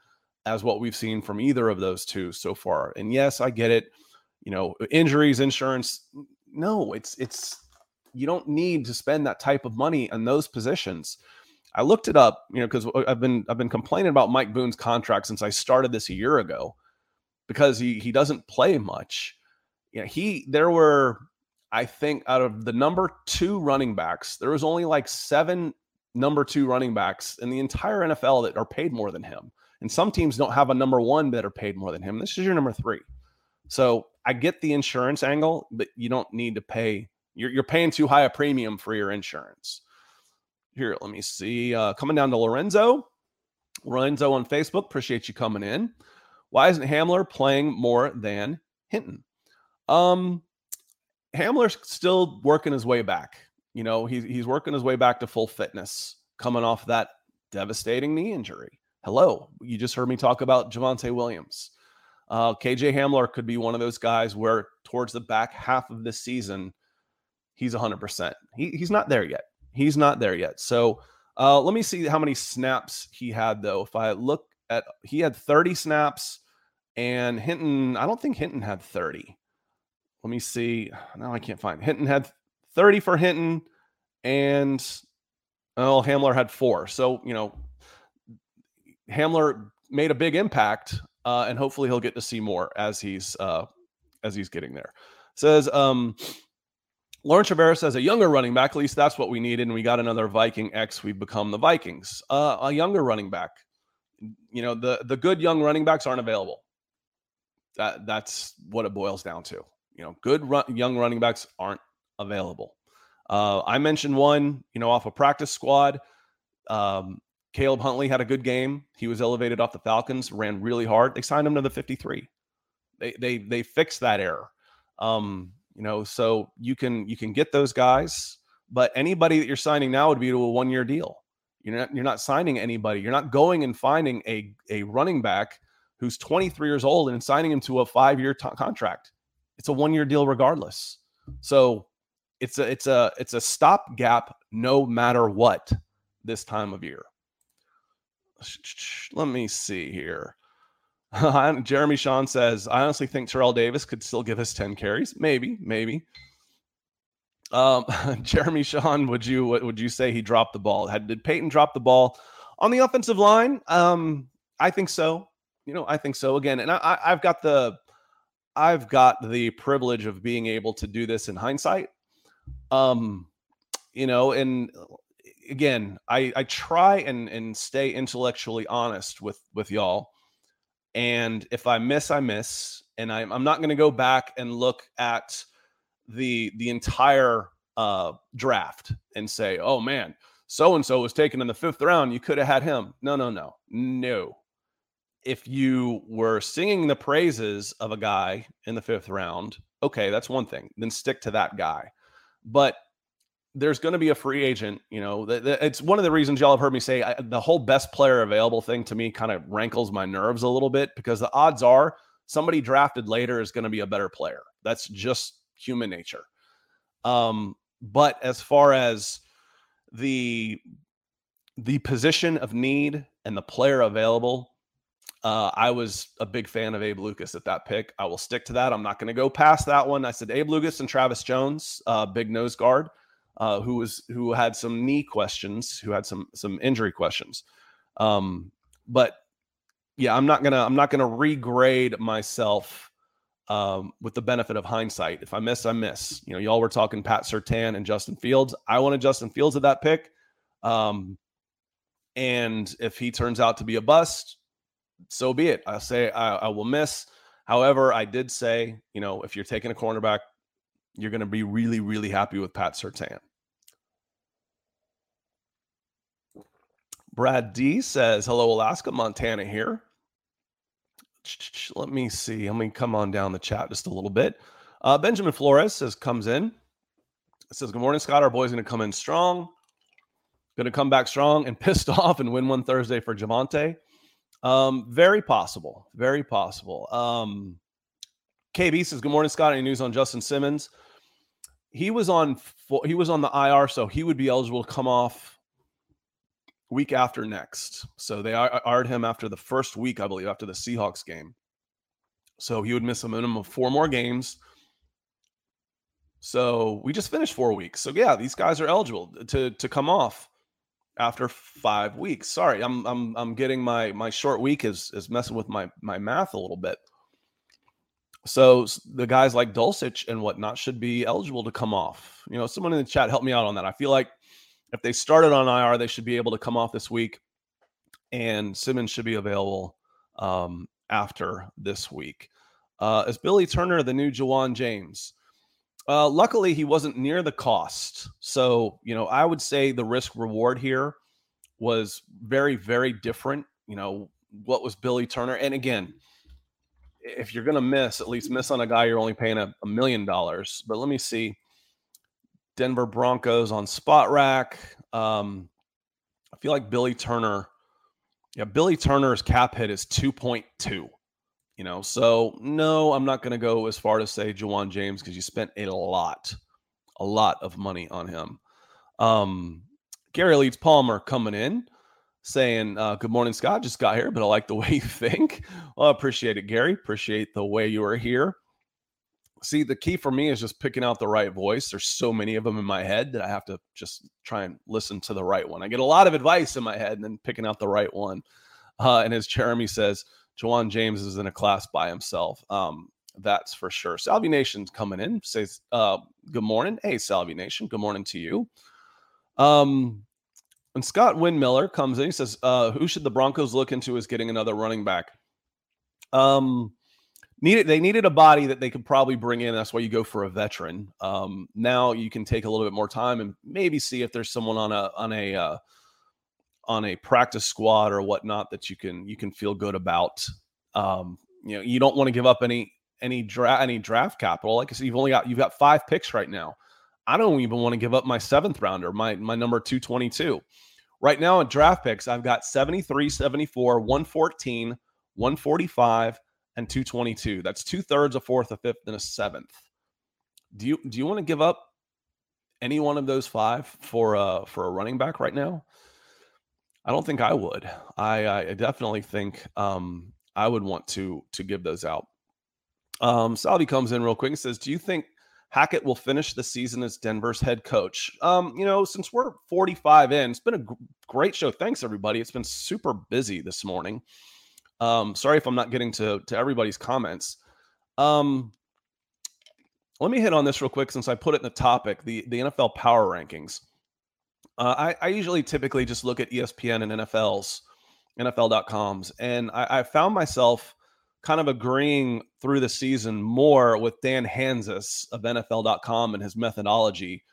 as what we've seen from either of those two so far. And yes, I get it. You know, injuries, insurance. No, it's it's you don't need to spend that type of money on those positions. I looked it up, you know, because I've been I've been complaining about Mike Boone's contract since I started this a year ago, because he he doesn't play much. You know, he there were I think out of the number two running backs, there was only like seven number two running backs in the entire NFL that are paid more than him. And some teams don't have a number one that are paid more than him. This is your number three. So I get the insurance angle, but you don't need to pay. You're, you're paying too high a premium for your insurance. Here, let me see. Uh, coming down to Lorenzo. Lorenzo on Facebook. Appreciate you coming in. Why isn't Hamler playing more than Hinton? Um, Hamler's still working his way back. You know, he's he's working his way back to full fitness, coming off that devastating knee injury. Hello, you just heard me talk about Javonte Williams. Uh, KJ Hamler could be one of those guys where towards the back half of this season, he's 100%. He, he's not there yet. He's not there yet. So uh, let me see how many snaps he had, though. If I look at, he had 30 snaps, and Hinton, I don't think Hinton had 30. Let me see. Now I can't find. Hinton had 30 for Hinton, and oh, Hamler had four. So, you know, Hamler made a big impact, uh, and hopefully he'll get to see more as he's uh, as he's getting there. Says um, Lawrence Rivera says a younger running back, at least that's what we needed. And we got another Viking X. We've become the Vikings. Uh, a younger running back. You know, the the good young running backs aren't available. That that's what it boils down to. You know, good run, young running backs aren't available. Uh, I mentioned one, you know, off a practice squad. Um, Caleb Huntley had a good game. He was elevated off the Falcons, ran really hard. They signed him to the 53. They they they fixed that error. Um, you know, so you can you can get those guys, but anybody that you're signing now would be to a one year deal. You're not you're not signing anybody. You're not going and finding a a running back who's 23 years old and signing him to a five year t- contract. It's a one year deal regardless. So it's a it's a it's a stopgap no matter what this time of year. Let me see here. Jeremy Sean says, I honestly think Terrell Davis could still give us 10 carries. Maybe, maybe. Um, Jeremy Sean, would you would you say he dropped the ball? Had did Peyton drop the ball on the offensive line? Um, I think so. You know, I think so. Again, and I, I've got the I've got the privilege of being able to do this in hindsight. Um, you know, and again, I I try and and stay intellectually honest with with y'all. And if I miss, I miss, and I'm I'm not going to go back and look at the the entire uh, draft and say, oh man, so and so was taken in the fifth round. You could have had him. No, no, no, no. If you were singing the praises of a guy in the fifth round, okay, that's one thing. Then stick to that guy. But there's going to be a free agent. You know, it's one of the reasons y'all have heard me say I, the whole best player available thing to me kind of rankles my nerves a little bit because the odds are somebody drafted later is going to be a better player. That's just human nature. Um, but as far as the the position of need and the player available, uh, I was a big fan of Abe Lucas at that pick. I will stick to that. I'm not going to go past that one. I said Abe Lucas and Travis Jones, uh, big nose guard, uh, who was who had some knee questions, who had some some injury questions. Um, but yeah, I'm not gonna I'm not gonna regrade myself um, with the benefit of hindsight. If I miss, I miss. You know, y'all were talking Pat Surtain and Justin Fields. I wanted Justin Fields at that pick. Um, and if he turns out to be a bust, so be it. I'll say I, I will miss. However, I did say, you know, if you're taking a cornerback, you're going to be really, really happy with Pat Surtain. Brad D says, Hello, Alaska, Montana here. Let me see. Let me come on down the chat just a little bit. Uh, Benjamin Flores says comes in. Says, Good morning, Scott. Our boy's going to come in strong. Going to come back strong and pissed off and win one Thursday for Javonte. Um, very possible. Very possible. Um, KB says, Good morning, Scott. Any news on Justin Simmons? He was on he was on the IR, so he would be eligible to come off week after next. So they IR'd him after the first week, I believe, after the Seahawks game. So he would miss a minimum of four more games. So we just finished four weeks. So yeah, these guys are eligible to to come off after five weeks. Sorry, I'm I'm I'm getting my my short week is is messing with my my math a little bit. So the guys like Dulcich and whatnot should be eligible to come off. You know, someone in the chat help me out on that. I feel like if they started on IR, they should be able to come off this week, and Simmons should be available um, after this week. Uh, is Billy Turner the new Ja'Wuan James? Uh, luckily, he wasn't near the cost. So, you know, I would say the risk reward here was very, very different. You know, what was Billy Turner? And again, if you're going to miss, at least miss on a guy you're only paying a, a million dollars. But let me see. Denver Broncos on Spotrac. Um, I feel like Billy Turner. Yeah, Billy Turner's cap hit is 2.2. You know, so no, I'm not going to go as far to say Ja'Wuan James because you spent a lot, a lot of money on him. Um, Gary Leeds Palmer coming in saying, uh, Good morning, Scott. Just got here, but I like the way you think. Well, I appreciate it, Gary. Appreciate the way you are here. See, the key for me is just picking out the right voice. There's so many of them in my head that I have to just try and listen to the right one. I get a lot of advice in my head and then picking out the right one. Uh, and as Jeremy says, Ja'Wuan James is in a class by himself. Um, that's for sure. Salvi Nation's coming in, says, uh, Good morning. Hey, Salvi Nation. Good morning to you. Um, and Scott Windmiller comes in, he says, uh, Who should the Broncos look into as getting another running back? Um, needed they needed a body that they could probably bring in. That's why you go for a veteran. Um, now you can take a little bit more time and maybe see if there's someone on a on a uh, on a practice squad or whatnot that you can you can feel good about. Um, you know, you don't want to give up any any draft any draft capital. Like I said, you've only got you've got five picks right now. I don't even want to give up my seventh rounder, my my number 222. Right now in draft picks, I've got 73, 74, 114, 145, and 222. That's two thirds, a fourth, a fifth, and a seventh. Do you do you want to give up any one of those five for uh for a running back right now? I don't think I would. I, I definitely think um, I would want to to give those out. Um, Salvi comes in real quick and says, "Do you think Hackett will finish the season as Denver's head coach?" Um, you know, since we're 45 in, it's been a g- great show. Thanks everybody. It's been super busy this morning. Um, sorry if I'm not getting to to everybody's comments. Um, let me hit on this real quick since I put it in the topic the the NFL power rankings. Uh, I, I usually typically just look at ESPN and NFL's NFL.coms, and I, I found myself kind of agreeing through the season more with Dan Hanzus of NFL.com and his methodology.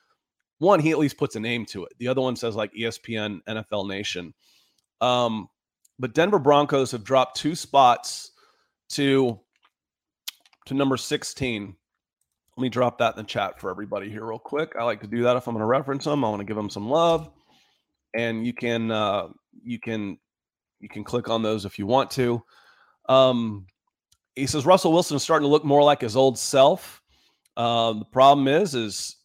One, he at least puts a name to it. The other one says like ESPN, NFL Nation. Um, but Denver Broncos have dropped two spots to to number 16. Let me drop that in the chat for everybody here real quick. I like to do that if I'm going to reference them. I want to give them some love, and you can uh, you can you can click on those if you want to. Um, he says Russell Wilson is starting to look more like his old self. Um, the problem is, is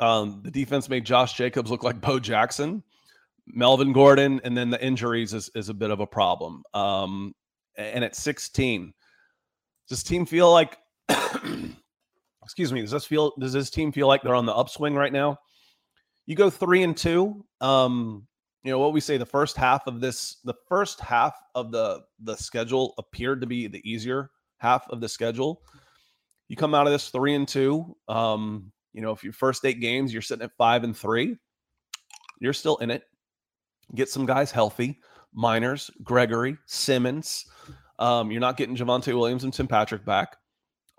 um, the defense made Josh Jacobs look like Bo Jackson, Melvin Gordon, and then the injuries is, is a bit of a problem. Um, and at 16, does team feel like? excuse me. Does this feel? Does this team feel like they're on the upswing right now? You go three and two. Um, you know what we say the first half of this the first half of the the schedule appeared to be the easier half of the schedule you come out of this three and two um you know if your first eight games you're sitting at five and three you're still in it get some guys healthy Meinerz gregory simmons um you're not getting Javonte Williams and Tim Patrick back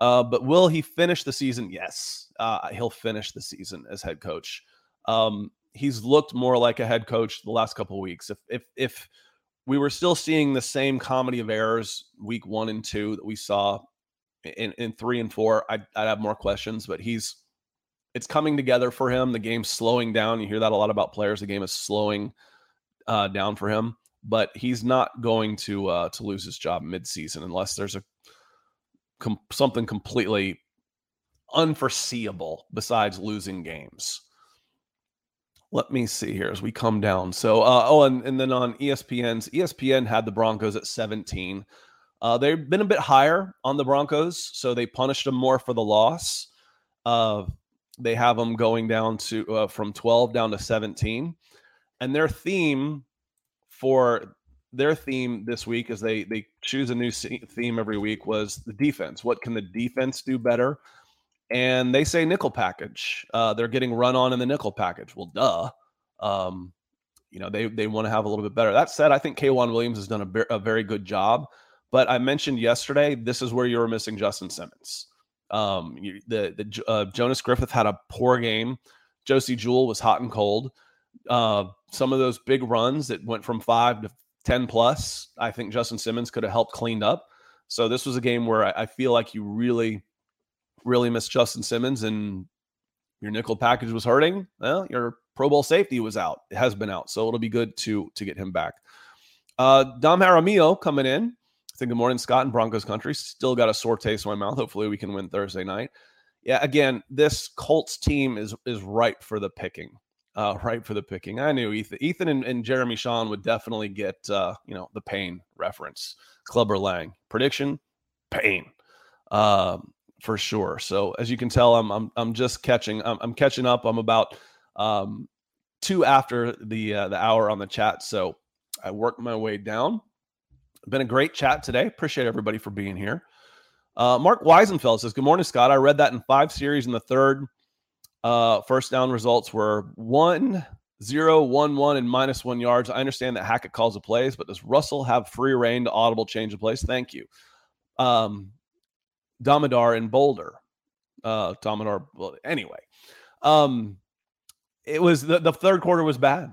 uh but will he finish the season yes uh he'll finish the season as head coach um he's looked more like a head coach the last couple weeks. If if if we were still seeing the same comedy of errors week one and two that we saw in, in three and four, I'd, I'd have more questions. But he's it's coming together for him. The game's slowing down. You hear that a lot about players. The game is slowing uh, down for him, but he's not going to uh, to lose his job midseason unless there's a com- something completely unforeseeable besides losing games let me see here as we come down. So, uh, oh, and, and then on ESPN's, ESPN had the Broncos at 17. Uh, they've been a bit higher on the Broncos, so they punished them more for the loss. Uh, they have them going down to uh, from 12 down to 17. And their theme for their theme this week, is they they choose a new theme every week, was the defense. What can the defense do better? and they say nickel package. Uh, they're getting run on in the nickel package. Well, duh. Um, you know, they they want to have a little bit better. That said, I think K'Waun Williams has done a, a very good job. But I mentioned yesterday, this is where you were missing Justin Simmons. Um, you, the the uh, Jonas Griffith had a poor game. Josey Jewell was hot and cold. Uh, some of those big runs that went from five to ten plus, I think Justin Simmons could have helped cleaned up. So this was a game where I, I feel like you really really missed Justin Simmons and your nickel package was hurting, well, your Pro Bowl safety was out. It has been out. So it'll be good to to get him back. Uh Dom Jaramillo coming in. I think good morning, Scott in Broncos country. Still got a sore taste in my mouth. Hopefully we can win Thursday night. Yeah, again, this Colts team is is ripe for the picking. Uh, ripe for the picking. I knew Ethan, Ethan and, and Jeremy Sean would definitely get uh, you know the pain reference. Clubber Lang prediction, pain. Um, for sure. So as you can tell, I'm I'm I'm just catching I'm, I'm catching up. I'm about um, two after the uh, the hour on the chat, so I worked my way down. Been a great chat today. Appreciate everybody for being here. Uh, Mark Weisenfeld says, "Good morning, Scott. I read that in five series in the third. Uh, first down results were one." Zero, one, one, and minus one yards. I understand that Hackett calls the plays, but does Russell have free reign to audible change of plays? Thank you. Um, Damodar in Boulder. Uh, Damodar. Well, anyway, um, it was the, the third quarter was bad.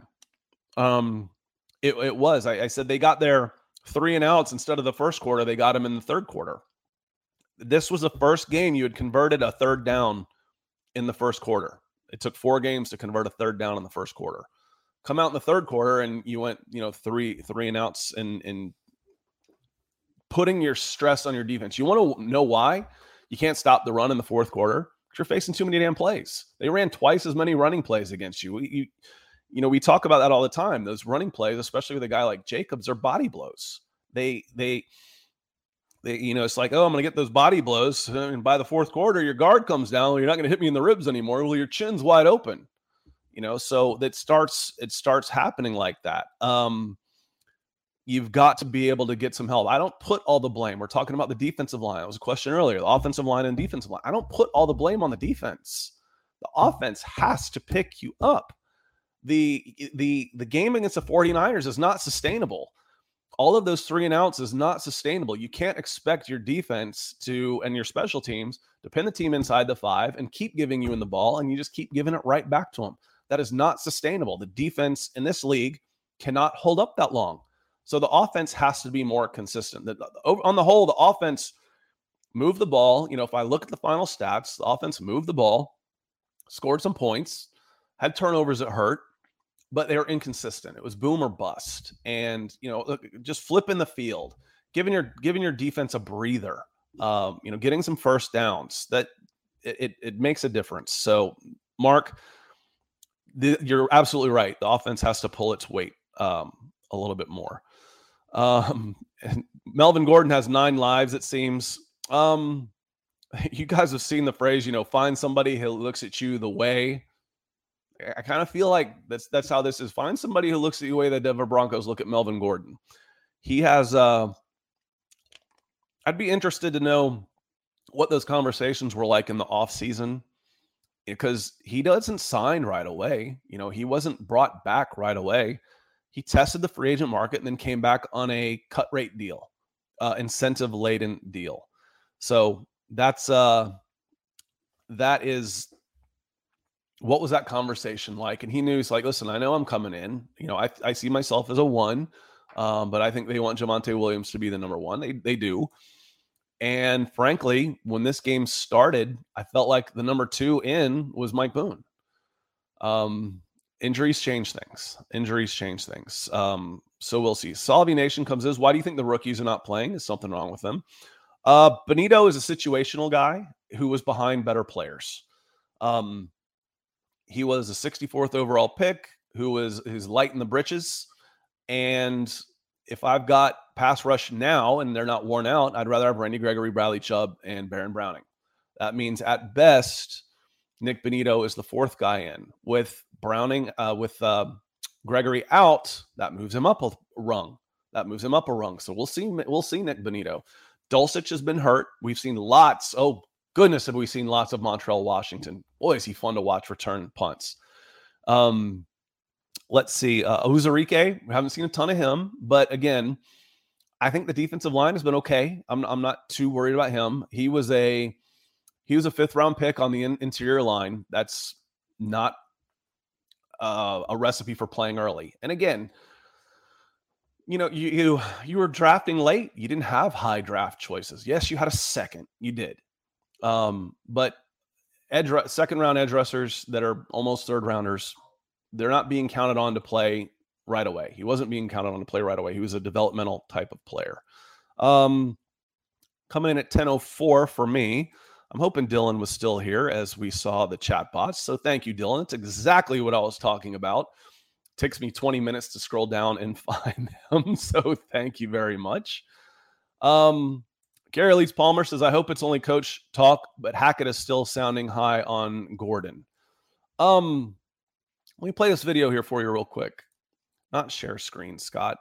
Um, it, it was. I, I said they got their three and outs instead of the first quarter. They got them in the third quarter. This was the first game you had converted a third down in the first quarter. It took four games to convert a third down in the first quarter. Come out in the third quarter and you went, you know, three three and outs in in putting your stress on your defense. You want to know why you can't stop the run in the fourth quarter? Because you're facing too many damn plays. They ran twice as many running plays against you. You, you know, we talk about that all the time. Those running plays, especially with a guy like Jacobs, are body blows. They, they, you know, it's like, oh, I'm going to get those body blows, and by the fourth quarter, your guard comes down. Well, you're not going to hit me in the ribs anymore. Well, your chin's wide open. You know, so that starts it starts happening like that. Um, you've got to be able to get some help. I don't put all the blame. We're talking about the defensive line. It was a question earlier, the offensive line and defensive line. I don't put all the blame on the defense. The offense has to pick you up. the the the game against the 49ers is not sustainable. All of those three and outs is not sustainable. You can't expect your defense to and your special teams to pin the team inside the five and keep giving you in the ball, and you just keep giving it right back to them. That is not sustainable. The defense in this league cannot hold up that long. So the offense has to be more consistent. On the whole, the offense moved the ball. You know, if I look at the final stats, the offense moved the ball, scored some points, had turnovers that hurt, but they were inconsistent. It was boom or bust. And, you know, look, just flipping the field, giving your giving your defense a breather, um, you know, getting some first downs, that it, it makes a difference. So, Mark, the, you're absolutely right. The offense has to pull its weight um, a little bit more. Um, Melvin Gordon has nine lives, it seems. Um, you guys have seen the phrase, you know, find somebody who looks at you the way. I kind of feel like that's that's how this is. Find somebody who looks at the way the Denver Broncos look at Melvin Gordon. He has uh I'd be interested to know what those conversations were like in the off season because he doesn't sign right away. You know, he wasn't brought back right away. He tested the free agent market and then came back on a cut rate deal, uh, incentive laden deal. So that's uh that is what was that conversation like? And he knew he's like, listen, I know I'm coming in. You know, I, I see myself as a one, um, but I think they want Javonte Williams to be the number one. They they do. And frankly, when this game started, I felt like the number two in was Mike Boone. Um, injuries change things. Injuries change things. Um, so we'll see. Salvi Nation comes in. Why do you think the rookies are not playing? Is something wrong with them? Uh, Bonitto is a situational guy who was behind better players. Um, he was a 64th overall pick who was who's light in the britches. And if I've got pass rush now and they're not worn out, I'd rather have Randy Gregory, Bradley Chubb, and Baron Browning. That means at best, Nik Bonitto is the fourth guy in. With Browning, uh, with uh, Gregory out, that moves him up a rung. That moves him up a rung. So we'll see. We'll see Nik Bonitto. Dulcich has been hurt. We've seen lots. Oh goodness, have we seen lots of Montrell Washington? Boy, is he fun to watch return punts. Um, let's see. Uh, Uwazurike, we haven't seen a ton of him, but again, I think the defensive line has been okay. I'm, I'm not too worried about him. He was a he was a fifth round pick on the in, interior line. That's not uh, a recipe for playing early. And again, you know, you, you you were drafting late. You didn't have high draft choices. Yes, you had a second. You did. Um, but edge second round edge rushers that are almost third rounders, they're not being counted on to play right away. He wasn't being counted on to play right away. He was a developmental type of player. Um, coming in at 10:04 for me. I'm hoping Dylan was still here as we saw the chat bots. So thank you, Dylan. It's exactly what I was talking about. It takes me 20 minutes to scroll down and find them. So thank you very much. Um, Gary Leeds Palmer says, I hope it's only coach talk, but Hackett is still sounding high on Gordon. Um, let me play this video here for you real quick. Not share screen, Scott.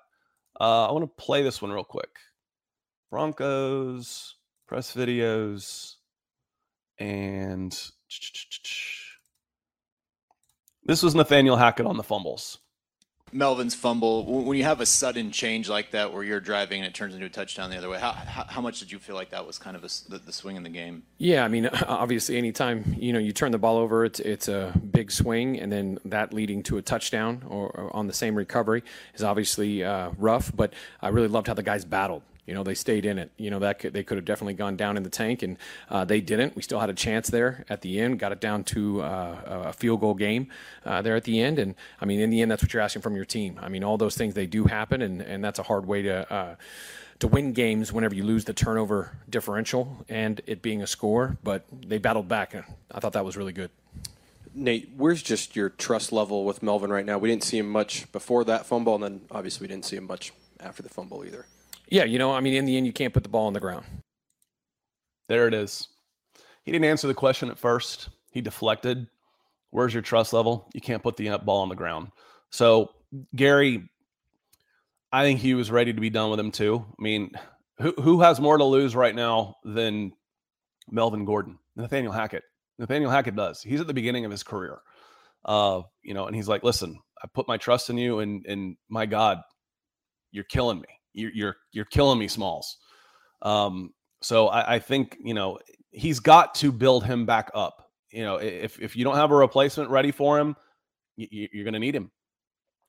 Uh, I want to play this one real quick. Broncos, press videos, and this was Nathaniel Hackett on the fumbles. Melvin's fumble, when you have a sudden change like that where you're driving and it turns into a touchdown the other way, how, how, much did you feel like that was kind of a, the, the, swing in the game? Yeah, I mean, obviously, anytime you know you turn the ball over, it's it's a big swing, and then that leading to a touchdown or, or on the same recovery is obviously uh, rough. But I really loved how the guys battled. You know, they stayed in it. You know, that could, they could have definitely gone down in the tank, and uh, they didn't. We still had a chance there at the end. Got it down to uh, a field goal game uh, there at the end, and I mean, in the end, that's what you're asking from your team. I mean, all those things they do happen, and and that's a hard way to uh, to win games whenever you lose the turnover differential and it being a score. But they battled back. And I thought that was really good. Nate, where's just your trust level with Melvin right now? We didn't see him much before that fumble, and then obviously we didn't see him much after the fumble either. Yeah, you know, I mean, in the end, you can't put the ball on the ground. There it is. He didn't answer the question at first. He deflected. Where's your trust level? You can't put the ball on the ground. So, Gary, I think he was ready to be done with him too. I mean, who who has more to lose right now than Melvin Gordon? Nathaniel Hackett. Nathaniel Hackett does. He's at the beginning of his career. Uh, you know, and he's like, listen, I put my trust in you, and and my God, you're killing me. You're you're you're killing me, Smalls. Um, so I, I think you know he's got to build him back up. You know, if if you don't have a replacement ready for him, you, you're going to need him.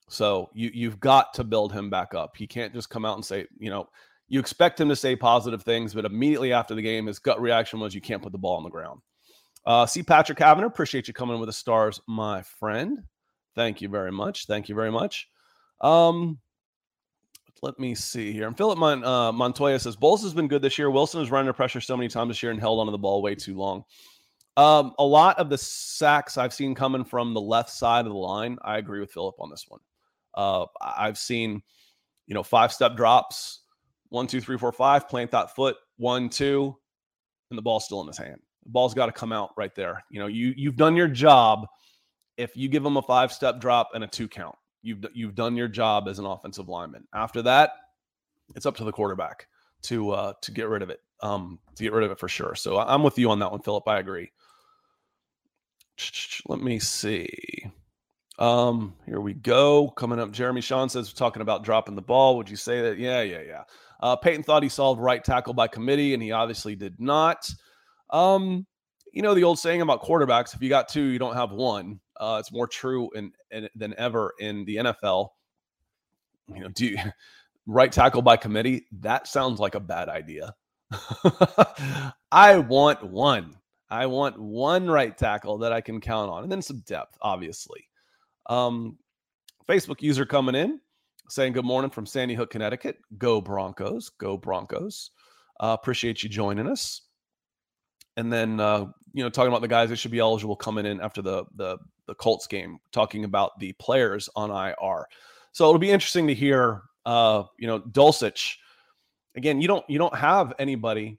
So you you've got to build him back up. He can't just come out and say, you know, you expect him to say positive things, but immediately after the game, his gut reaction was, "You can't put the ball on the ground." Uh, see Patrick Kavanagh, appreciate you coming with the stars, my friend. Thank you very much. Thank you very much. Um, let me see here. And Philip Mon- uh, Montoya says Bolles has been good this year. Wilson has run under pressure so many times this year and held onto the ball way too long. Um, a lot of the sacks I've seen coming from the left side of the line. I agree with Philip on this one. Uh, I've seen, you know, five step drops, one, two, three, four, five, plant that foot, one, two, and the ball's still in his hand. The ball's got to come out right there. You know, you you've done your job if you give them a five step drop and a two count. You've you've done your job as an offensive lineman. After that, it's up to the quarterback to uh to get rid of it. Um to get rid of it for sure. So I'm with you on that one, Philip. I agree. Let me see. Um, here we go. Coming up, Jeremy Sean says talking about dropping the ball. Would you say that? Yeah, yeah, yeah. Uh, Paton thought he solved right tackle by committee, and he obviously did not. Um, you know the old saying about quarterbacks: if you got two, you don't have one. Uh, it's more true in, in, than ever in the NFL. You know, do you, right tackle by committee? That sounds like a bad idea. I want one. I want one right tackle that I can count on, and then some depth, obviously. Um, Facebook user coming in saying good morning from Sandy Hook, Connecticut. Go Broncos. Go Broncos. Uh, appreciate you joining us. And then, uh, you know, talking about the guys that should be eligible coming in after the, the, the Colts game, talking about the players on IR. So it'll be interesting to hear, uh, you know, Dulcich. Again, you don't you don't have anybody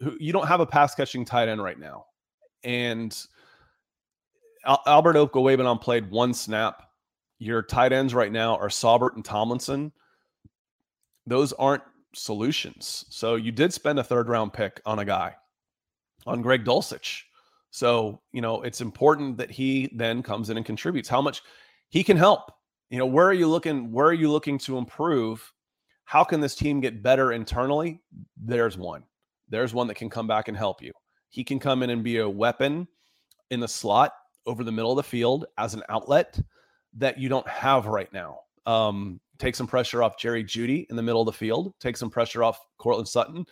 who you don't have a pass catching tight end right now, and Al- Albert Okwuegbunam played one snap. Your tight ends right now are Saubert and Tomlinson. Those aren't solutions. So you did spend a third round pick on a guy, on Greg Dulcich. So, you know, it's important that he then comes in and contributes. How much he can help. You know, where are you looking? Where are you looking to improve? How can this team get better internally? There's one. There's one that can come back and help you. He can come in and be a weapon in the slot over the middle of the field as an outlet that you don't have right now. Um, take some pressure off Jerry Jeudy in the middle of the field. Take some pressure off Courtland Sutton.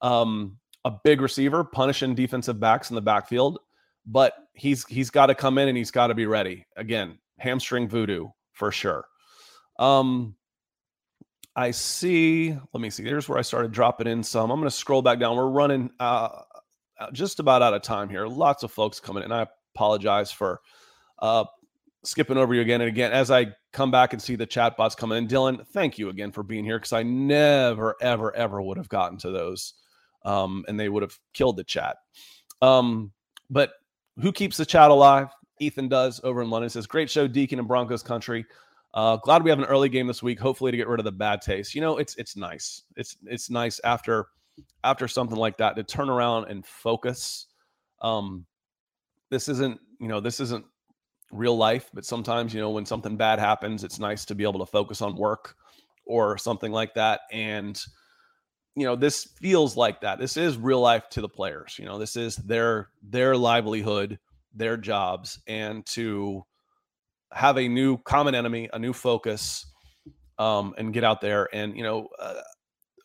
Um, a big receiver punishing defensive backs in the backfield, but he's he's got to come in and he's got to be ready. Again, hamstring voodoo for sure. Um, I see. Let me see. Here's where I started dropping in some. I'm going to scroll back down. We're running uh, just about out of time here. Lots of folks coming in. I apologize for uh, skipping over you again and again as I come back and see the chat bots coming in. Dylan, thank you again for being here because I never, ever, ever would have gotten to those, um, and they would have killed the chat. Um, but who keeps the chat alive? Ethan does over in London. Says great show, Deacon and Broncos country. Uh, glad we have an early game this week. Hopefully to get rid of the bad taste. You know, it's it's nice. It's it's nice after after something like that to turn around and focus. Um, this isn't you know this isn't real life but sometimes you know when something bad happens it's nice to be able to focus on work or something like that and you know this feels like that this is real life to the players you know this is their their livelihood their jobs and to have a new common enemy a new focus um and get out there and you know uh,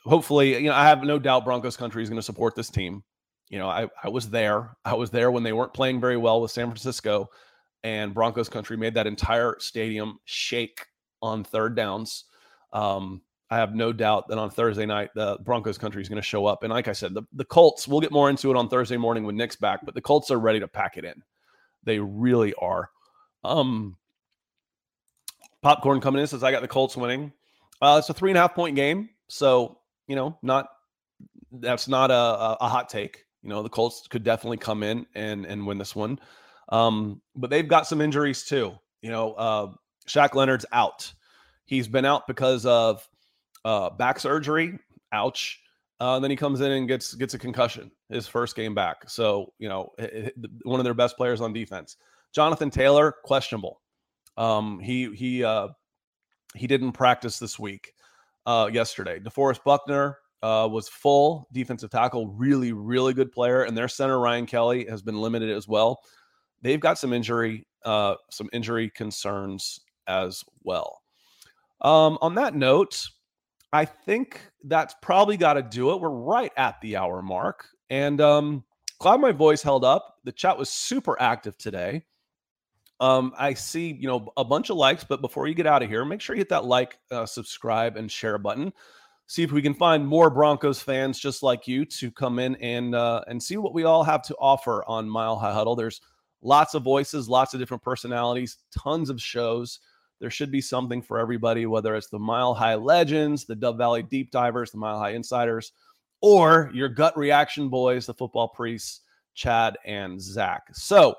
hopefully you know i have no doubt broncos country is going to support this team you know, I, I was there. I was there when they weren't playing very well with San Francisco, and Broncos country made that entire stadium shake on third downs. Um, I have no doubt that on Thursday night, the Broncos country is going to show up. And like I said, the, the Colts, we'll get more into it on Thursday morning when Nick's back, but the Colts are ready to pack it in. They really are. Um, popcorn coming in says, I got the Colts winning. Uh, it's a three and a half point game. So, you know, not that's not a, a, hot take. You know, the Colts could definitely come in and and win this one. Um, but they've got some injuries too. You know, uh, Shaq Leonard's out. He's been out because of uh, back surgery. Ouch. Uh, and then he comes in and gets gets a concussion his first game back. So you know, one of their best players on defense, Jonathan Taylor, questionable. Um, he he uh, he didn't practice this week. Uh, yesterday, DeForest Buckner uh, was full defensive tackle, really really good player, and their center Ryan Kelly has been limited as well. They've got some injury uh, some injury concerns as well. Um, on that note, I think that's probably got to do it. We're right at the hour mark, and um, glad my voice held up. The chat was super active today. Um, I see, you know, a bunch of likes, but before you get out of here, make sure you hit that like, uh, subscribe, and share button. See if we can find more Broncos fans just like you to come in and uh, and see what we all have to offer on Mile High Huddle. There's lots of voices, lots of different personalities, tons of shows. There should be something for everybody, whether it's the Mile High Legends, the Dove Valley Deep Divers, the Mile High Insiders, or your gut reaction boys, the football priests, Chad and Zach. So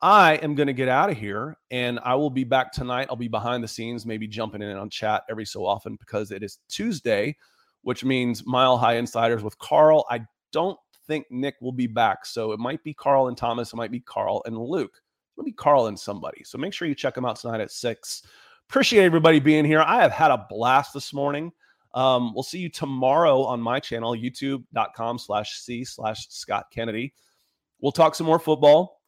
I am going to get out of here and I will be back tonight. I'll be behind the scenes, maybe jumping in on chat every so often because it is Tuesday, which means Mile High Insiders with Carl. I don't think Nick will be back. So it might be Carl and Thomas. It might be Carl and Luke. It'll be Carl and somebody. So make sure you check them out tonight at six. Appreciate everybody being here. I have had a blast this morning. Um, we'll see you tomorrow on my channel, youtube.com slash C slash Scott Kennedy. We'll talk some more football,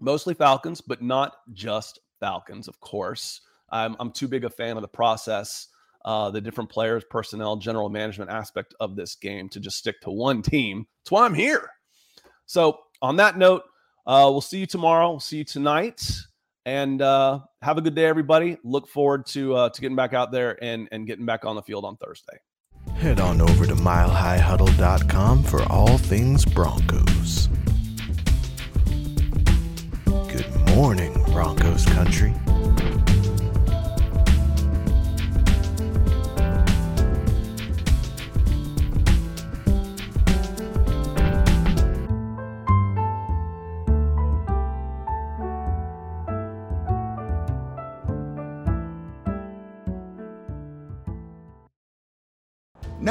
mostly Falcons, but not just Falcons, of course. I'm, I'm too big a fan of the process, uh, the different players, personnel, general management aspect of this game to just stick to one team. That's why I'm here. So, on that note, uh, we'll see you tomorrow. We'll see you tonight. And uh, have a good day, everybody. Look forward to uh, to getting back out there and, and getting back on the field on Thursday. Head on over to milehighhuddle.com for all things Broncos. Good morning, Broncos country.